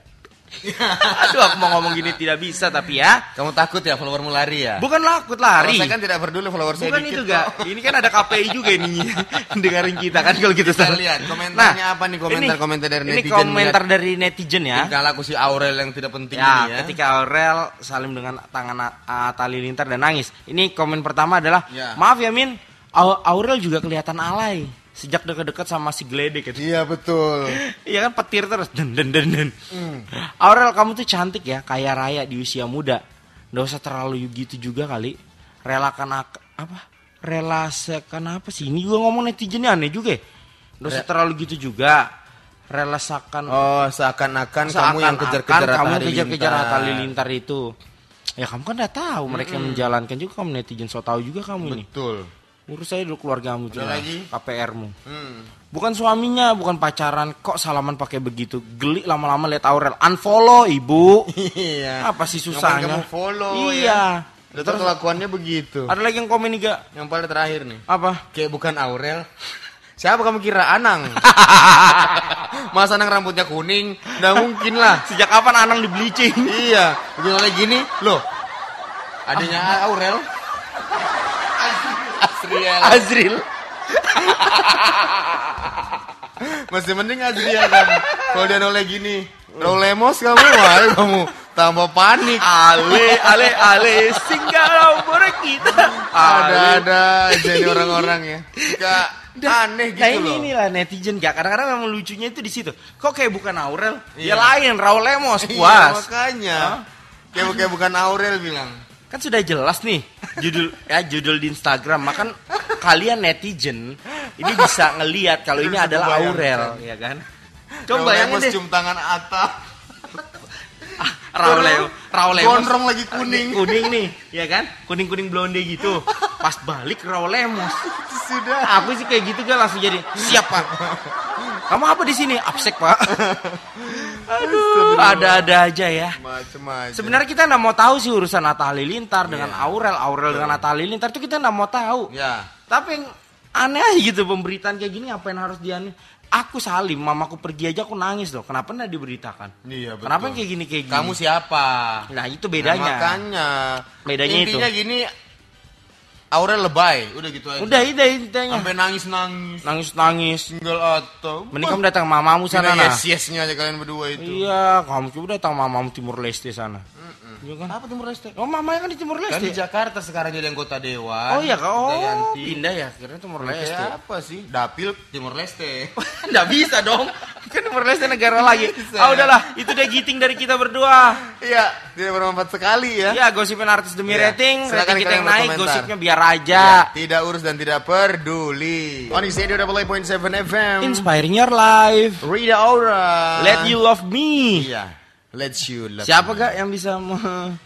Aduh, aku mau ngomong gini tidak bisa tapi ya. Kamu takut ya followermu lari ya? Bukan takut Kalau lari. saya kan tidak peduli follower saya Bukan dikit itu kok. gak. Ini kan ada KPI juga ini dengerin kita kan kalau kita Kita lihat komentarnya apa nih, komentar-komentar dari ini netizen komentar dari netizen ya. Tingkah laku si Aurel yang tidak penting Ya, ini ya. ketika Aurel salim dengan tangan uh, tali lintar dan nangis. Ini komen pertama adalah, Ya. maaf ya Min, Au- Aurel juga kelihatan alay sejak dekat-dekat sama si Gledek. gitu. Iya betul. Iya kan petir terus, den den den den. Hmm. Aurel kamu tuh cantik ya, kaya raya di usia muda. Nggak usah terlalu gitu juga kali. Relakan ak- apa? relasakan apa sih? Ini gua ngomong netizennya aneh juga. ya. Nggak usah terlalu gitu juga. Relasakan Oh, seakan-akan kamu yang kejar-kejar kamu kejar-kejar Halilintar. Atta Halilintar itu. Ya kamu kan udah tahu mereka yang menjalankan juga kamu netizen so tahu juga kamu ini. Betul. Urus aja dulu keluargamu juga. lagi? KPR-mu. Hmm. Bukan suaminya, bukan pacaran, kok salaman pakai begitu. Geli lama-lama lihat Aurel. Unfollow, Ibu. Iya. Apa sih susahnya? kamu follow Iya. ya? Udah tau kelakuannya begitu. Ada lagi yang komen nih, Gak? Yang paling terakhir nih. Apa? Kayak bukan Aurel. Siapa kamu kira Anang? Masa Anang rambutnya kuning? Nggak mungkin lah. Sejak kapan Anang di bleaching? iya. Begitu lagi gini, loh. Adanya Aurel. Asriel. Azril. Masih mending Azriel kamu. Kalau dia noleh gini, Raul Lemos kamu, wah kamu tambah panik. Ale, ale, ale, singgah boleh kita. Ada-ada aja nih orang-orang ya. Gak aneh gitu Nah ini loh. inilah netizen gak kadang-kadang memang lucunya itu di situ. Kok kayak bukan Aurel? Iya. Ya lain Raul Lemos Iya, puas. makanya. Kayak, kayak bukan Aurel bilang. Kan sudah jelas nih judul ya judul di Instagram. Makan kalian netizen ini bisa ngelihat kalau ini adalah Aurel, ya kan? Coba bayangin deh. cium tangan Atta. Raul Lemos, Raul Lemos. Gondrong lagi kuning. Kuning nih, ya kan? Kuning-kuning blonde gitu. Pas balik Raul Lemos. Sudah. Aku sih kayak gitu kan langsung jadi siap pak. Kamu apa di sini? Absek pak. Aduh, ada-ada aja ya. Macem-macem. Sebenarnya kita nggak mau tahu sih urusan Atta Halilintar dengan Aurel, Aurel dengan Atta Halilintar itu kita nggak mau tahu. Ya. Tapi yang aneh aja gitu pemberitaan kayak gini apa yang harus dia Aku salim, mamaku pergi aja aku nangis loh. Kenapa nggak diberitakan? Iya, betul. Kenapa kayak gini kayak gini? Kamu siapa? Nah itu Nah, bedanya. makanya. Bedanya itu. Intinya gini, Aurel lebay, udah gitu aja. Udah itu intinya. Sampai nangis-nangis. Nangis nangis. Tinggal atau. Mending kamu datang mamamu sana nah. yes yesnya aja kalian berdua itu. Iya, kamu coba datang mamamu Timur Leste sana. Iya kan? Apa Timur Leste? Oh mamanya kan di Timur Kan di Leste. Jakarta sekarang jadi anggota dewan. Oh iya kak, oh Dayanti. pindah ya, kira Timur Leste. Kayak apa sih? Dapil Timur Leste. Nggak bisa dong, kan Leste negara lagi. Ah udahlah, itu dia giting dari kita berdua. Iya, tidak bermanfaat sekali ya. Ya, gosipin artis demi Iya. rating, Silakan rating kita yang naik, gosipnya biar aja. Ya, tidak urus dan tidak peduli. Onyx Radio Double Point Seven FM. Inspiring your life, Rida Aura. let you love me. Iya. Let's you love. Siapa me. gak yang bisa me-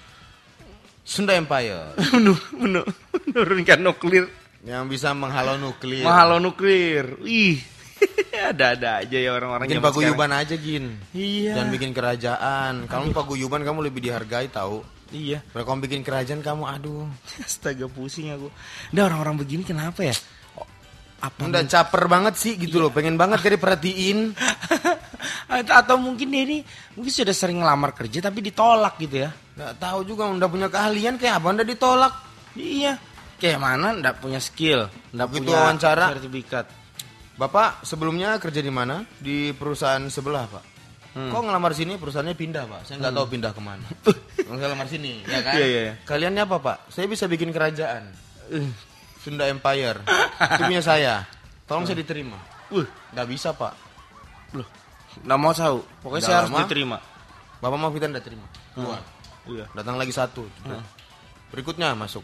Sunda Empire. menu- menu- menurunkan nuklir, yang bisa menghalau nuklir. menghalau nuklir? Wih, ada-ada aja ya orang-orang Bikin paguyuban aja gin. Iya. Dan bikin kerajaan. Kamu paguyuban kamu lebih dihargai tahu. Iya. Kalau kamu bikin kerajaan kamu aduh. Astaga pusing aku. Udah orang-orang begini kenapa ya? Apa Udah caper banget sih gitu loh. Pengen banget kayak diperhatiin. Atau mungkin dia ini mungkin sudah sering ngelamar kerja tapi ditolak gitu ya. Nggak tahu juga udah punya keahlian kayak apa udah ditolak. Iya. Kayak mana ndak punya skill, ndak punya wawancara. sertifikat. Bapak sebelumnya kerja di mana? Di perusahaan sebelah pak. Hmm. Kok ngelamar sini perusahaannya pindah pak? Saya nggak tahu pindah ke mana. Nggak ngelamar sini, ya kan? Iya, iya, iya. Kaliannya apa pak? Saya bisa bikin kerajaan. Uh. Sunda Empire. Itu punya saya. Tolong saya diterima. Uh, Nggak bisa pak. loh. Nggak mau tahu. Pokoknya Udah saya harus lama. diterima. Bapak mau kita nggak terima. Keluar. Iya. Datang lagi satu. Berikutnya masuk.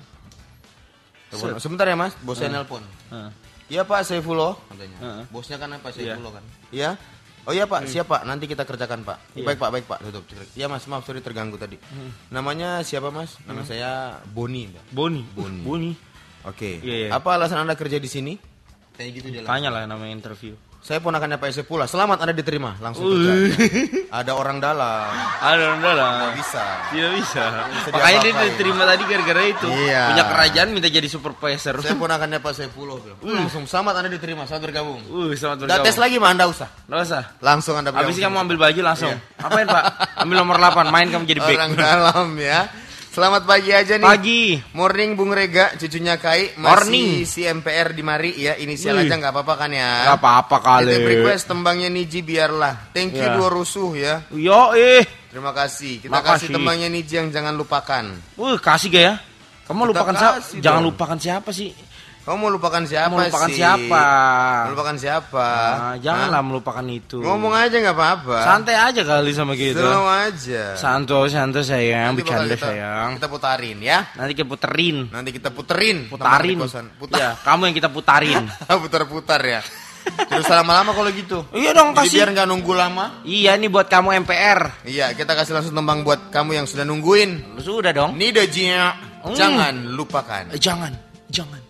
Sebentar ya mas, bosnya nelpon. Heeh. Iya pak Saifullah katanya. Heeh. Bosnya kan apa Iya. Saifullah kan? Iya. Oh iya pak, siap pak. Nanti kita kerjakan pak. Iya. Baik pak, baik pak. Tutup. Iya mas, maaf sorry terganggu tadi. Namanya siapa mas? Nama saya Boni. Mbak. Boni. Boni. Boni. Oke. Iya, iya. Apa alasan anda kerja di sini? Kayak gitu dia. langsung. Tanya lah namanya interview. Saya ponakannya Pak Saifullah. Selamat anda diterima. Langsung kerja. Ada orang dalam. Ada udah lah. Nggak bisa. Tidak bisa. Bisa Makanya dia diterima tadi gara-gara itu. Iya. Punya kerajaan minta jadi supervisor. Saya ponakannya Pak Saifullah. bilang. Uh, langsung selamat anda diterima. Selamat bergabung. Uh, selamat Udah bergabung. tes lagi mah anda usah. Nggak usah. Langsung anda Habis bergabung. kamu ambil baju langsung. Iya. Apain pak? Ambil nomor 8, main kamu jadi back. Orang dalam ya. Selamat pagi aja nih. Pagi. Morning Bung Rega, cucunya Kai masih Morning. si MPR di Mari ya. Inisial Wih. aja nggak apa-apa kan ya. Gak apa-apa kali. Titip request tembangnya Niji biarlah. Thank you Ya. dua rusuh ya. Yo eh. Terima kasih. Kita Makasih. kasih tembangnya Niji yang jangan lupakan. Wah, kasih gak ya? Kamu Kita lupakan siapa? Jangan lupakan siapa sih? Kamu mau lupakan siapa Mau lupakan sih? siapa? Mau lupakan siapa? Ah, janganlah Hah? melupakan itu. Ngomong aja nggak apa-apa. Santai aja kali sama gitu. Slow aja. Santo, santo sayang, Nanti bakal bercanda kita, sayang. Kita putarin ya. Nanti kita puterin. Nanti kita puterin. Putarin. Putar. Ya, kamu yang kita putarin. Putar-putar ya. Terus lama-lama kalau gitu. iya dong, Jadi kasih. biar nggak nunggu lama. Iya, ini buat kamu MPR. Iya, kita kasih langsung tembang buat kamu yang sudah nungguin. Sudah dong. Nida Jia, Hmm. jangan lupakan. Eh, jangan, jangan.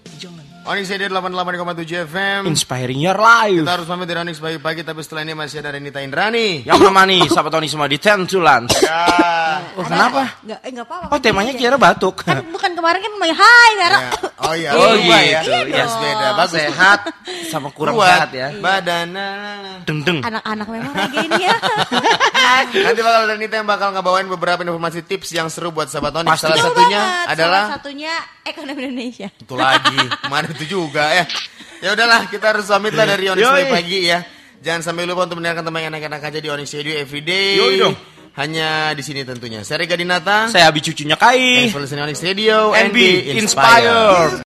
Onyx Radio 88,7 FM. Inspiring your life. Kita harus pamit dari Onyx pagi-pagi, tapi setelah ini masih ada Renita Indrani. Yang menemani sahabat Tony semua di Tentulan. Ya. Oh, kenapa? Enggak, eh, enggak apa-apa. Oh, temanya kira batuk. Kan bukan kemarin kan main hai, Vera. Ya. Oh iya, Oh, berubah ya. gitu. Iya, Iya beda. Bagus. Sehat sama kurang Kuat. sehat ya. Badan. nah, nah, nah. Deng deng. Anak-anak memang kayak gini ya. Nanti bakal ada Renita yang bakal ngebawain beberapa informasi tips yang seru buat sahabat Onyx. Pasti. Salah satunya banget. adalah Salah satunya ekonomi Indonesia. itu lagi. Mana itu juga ya. Ya udahlah, kita harus pamit lah dari Onyx Yoi. pagi ya. Jangan sampai lupa untuk mendengarkan teman yang enak-enak aja di Onyx Radio Everyday. Yoi dong. Hanya di sini tentunya. Saya Rega Dinata. Saya Abi cucunya Kai. Thanks for listening Onyx Radio And be inspired.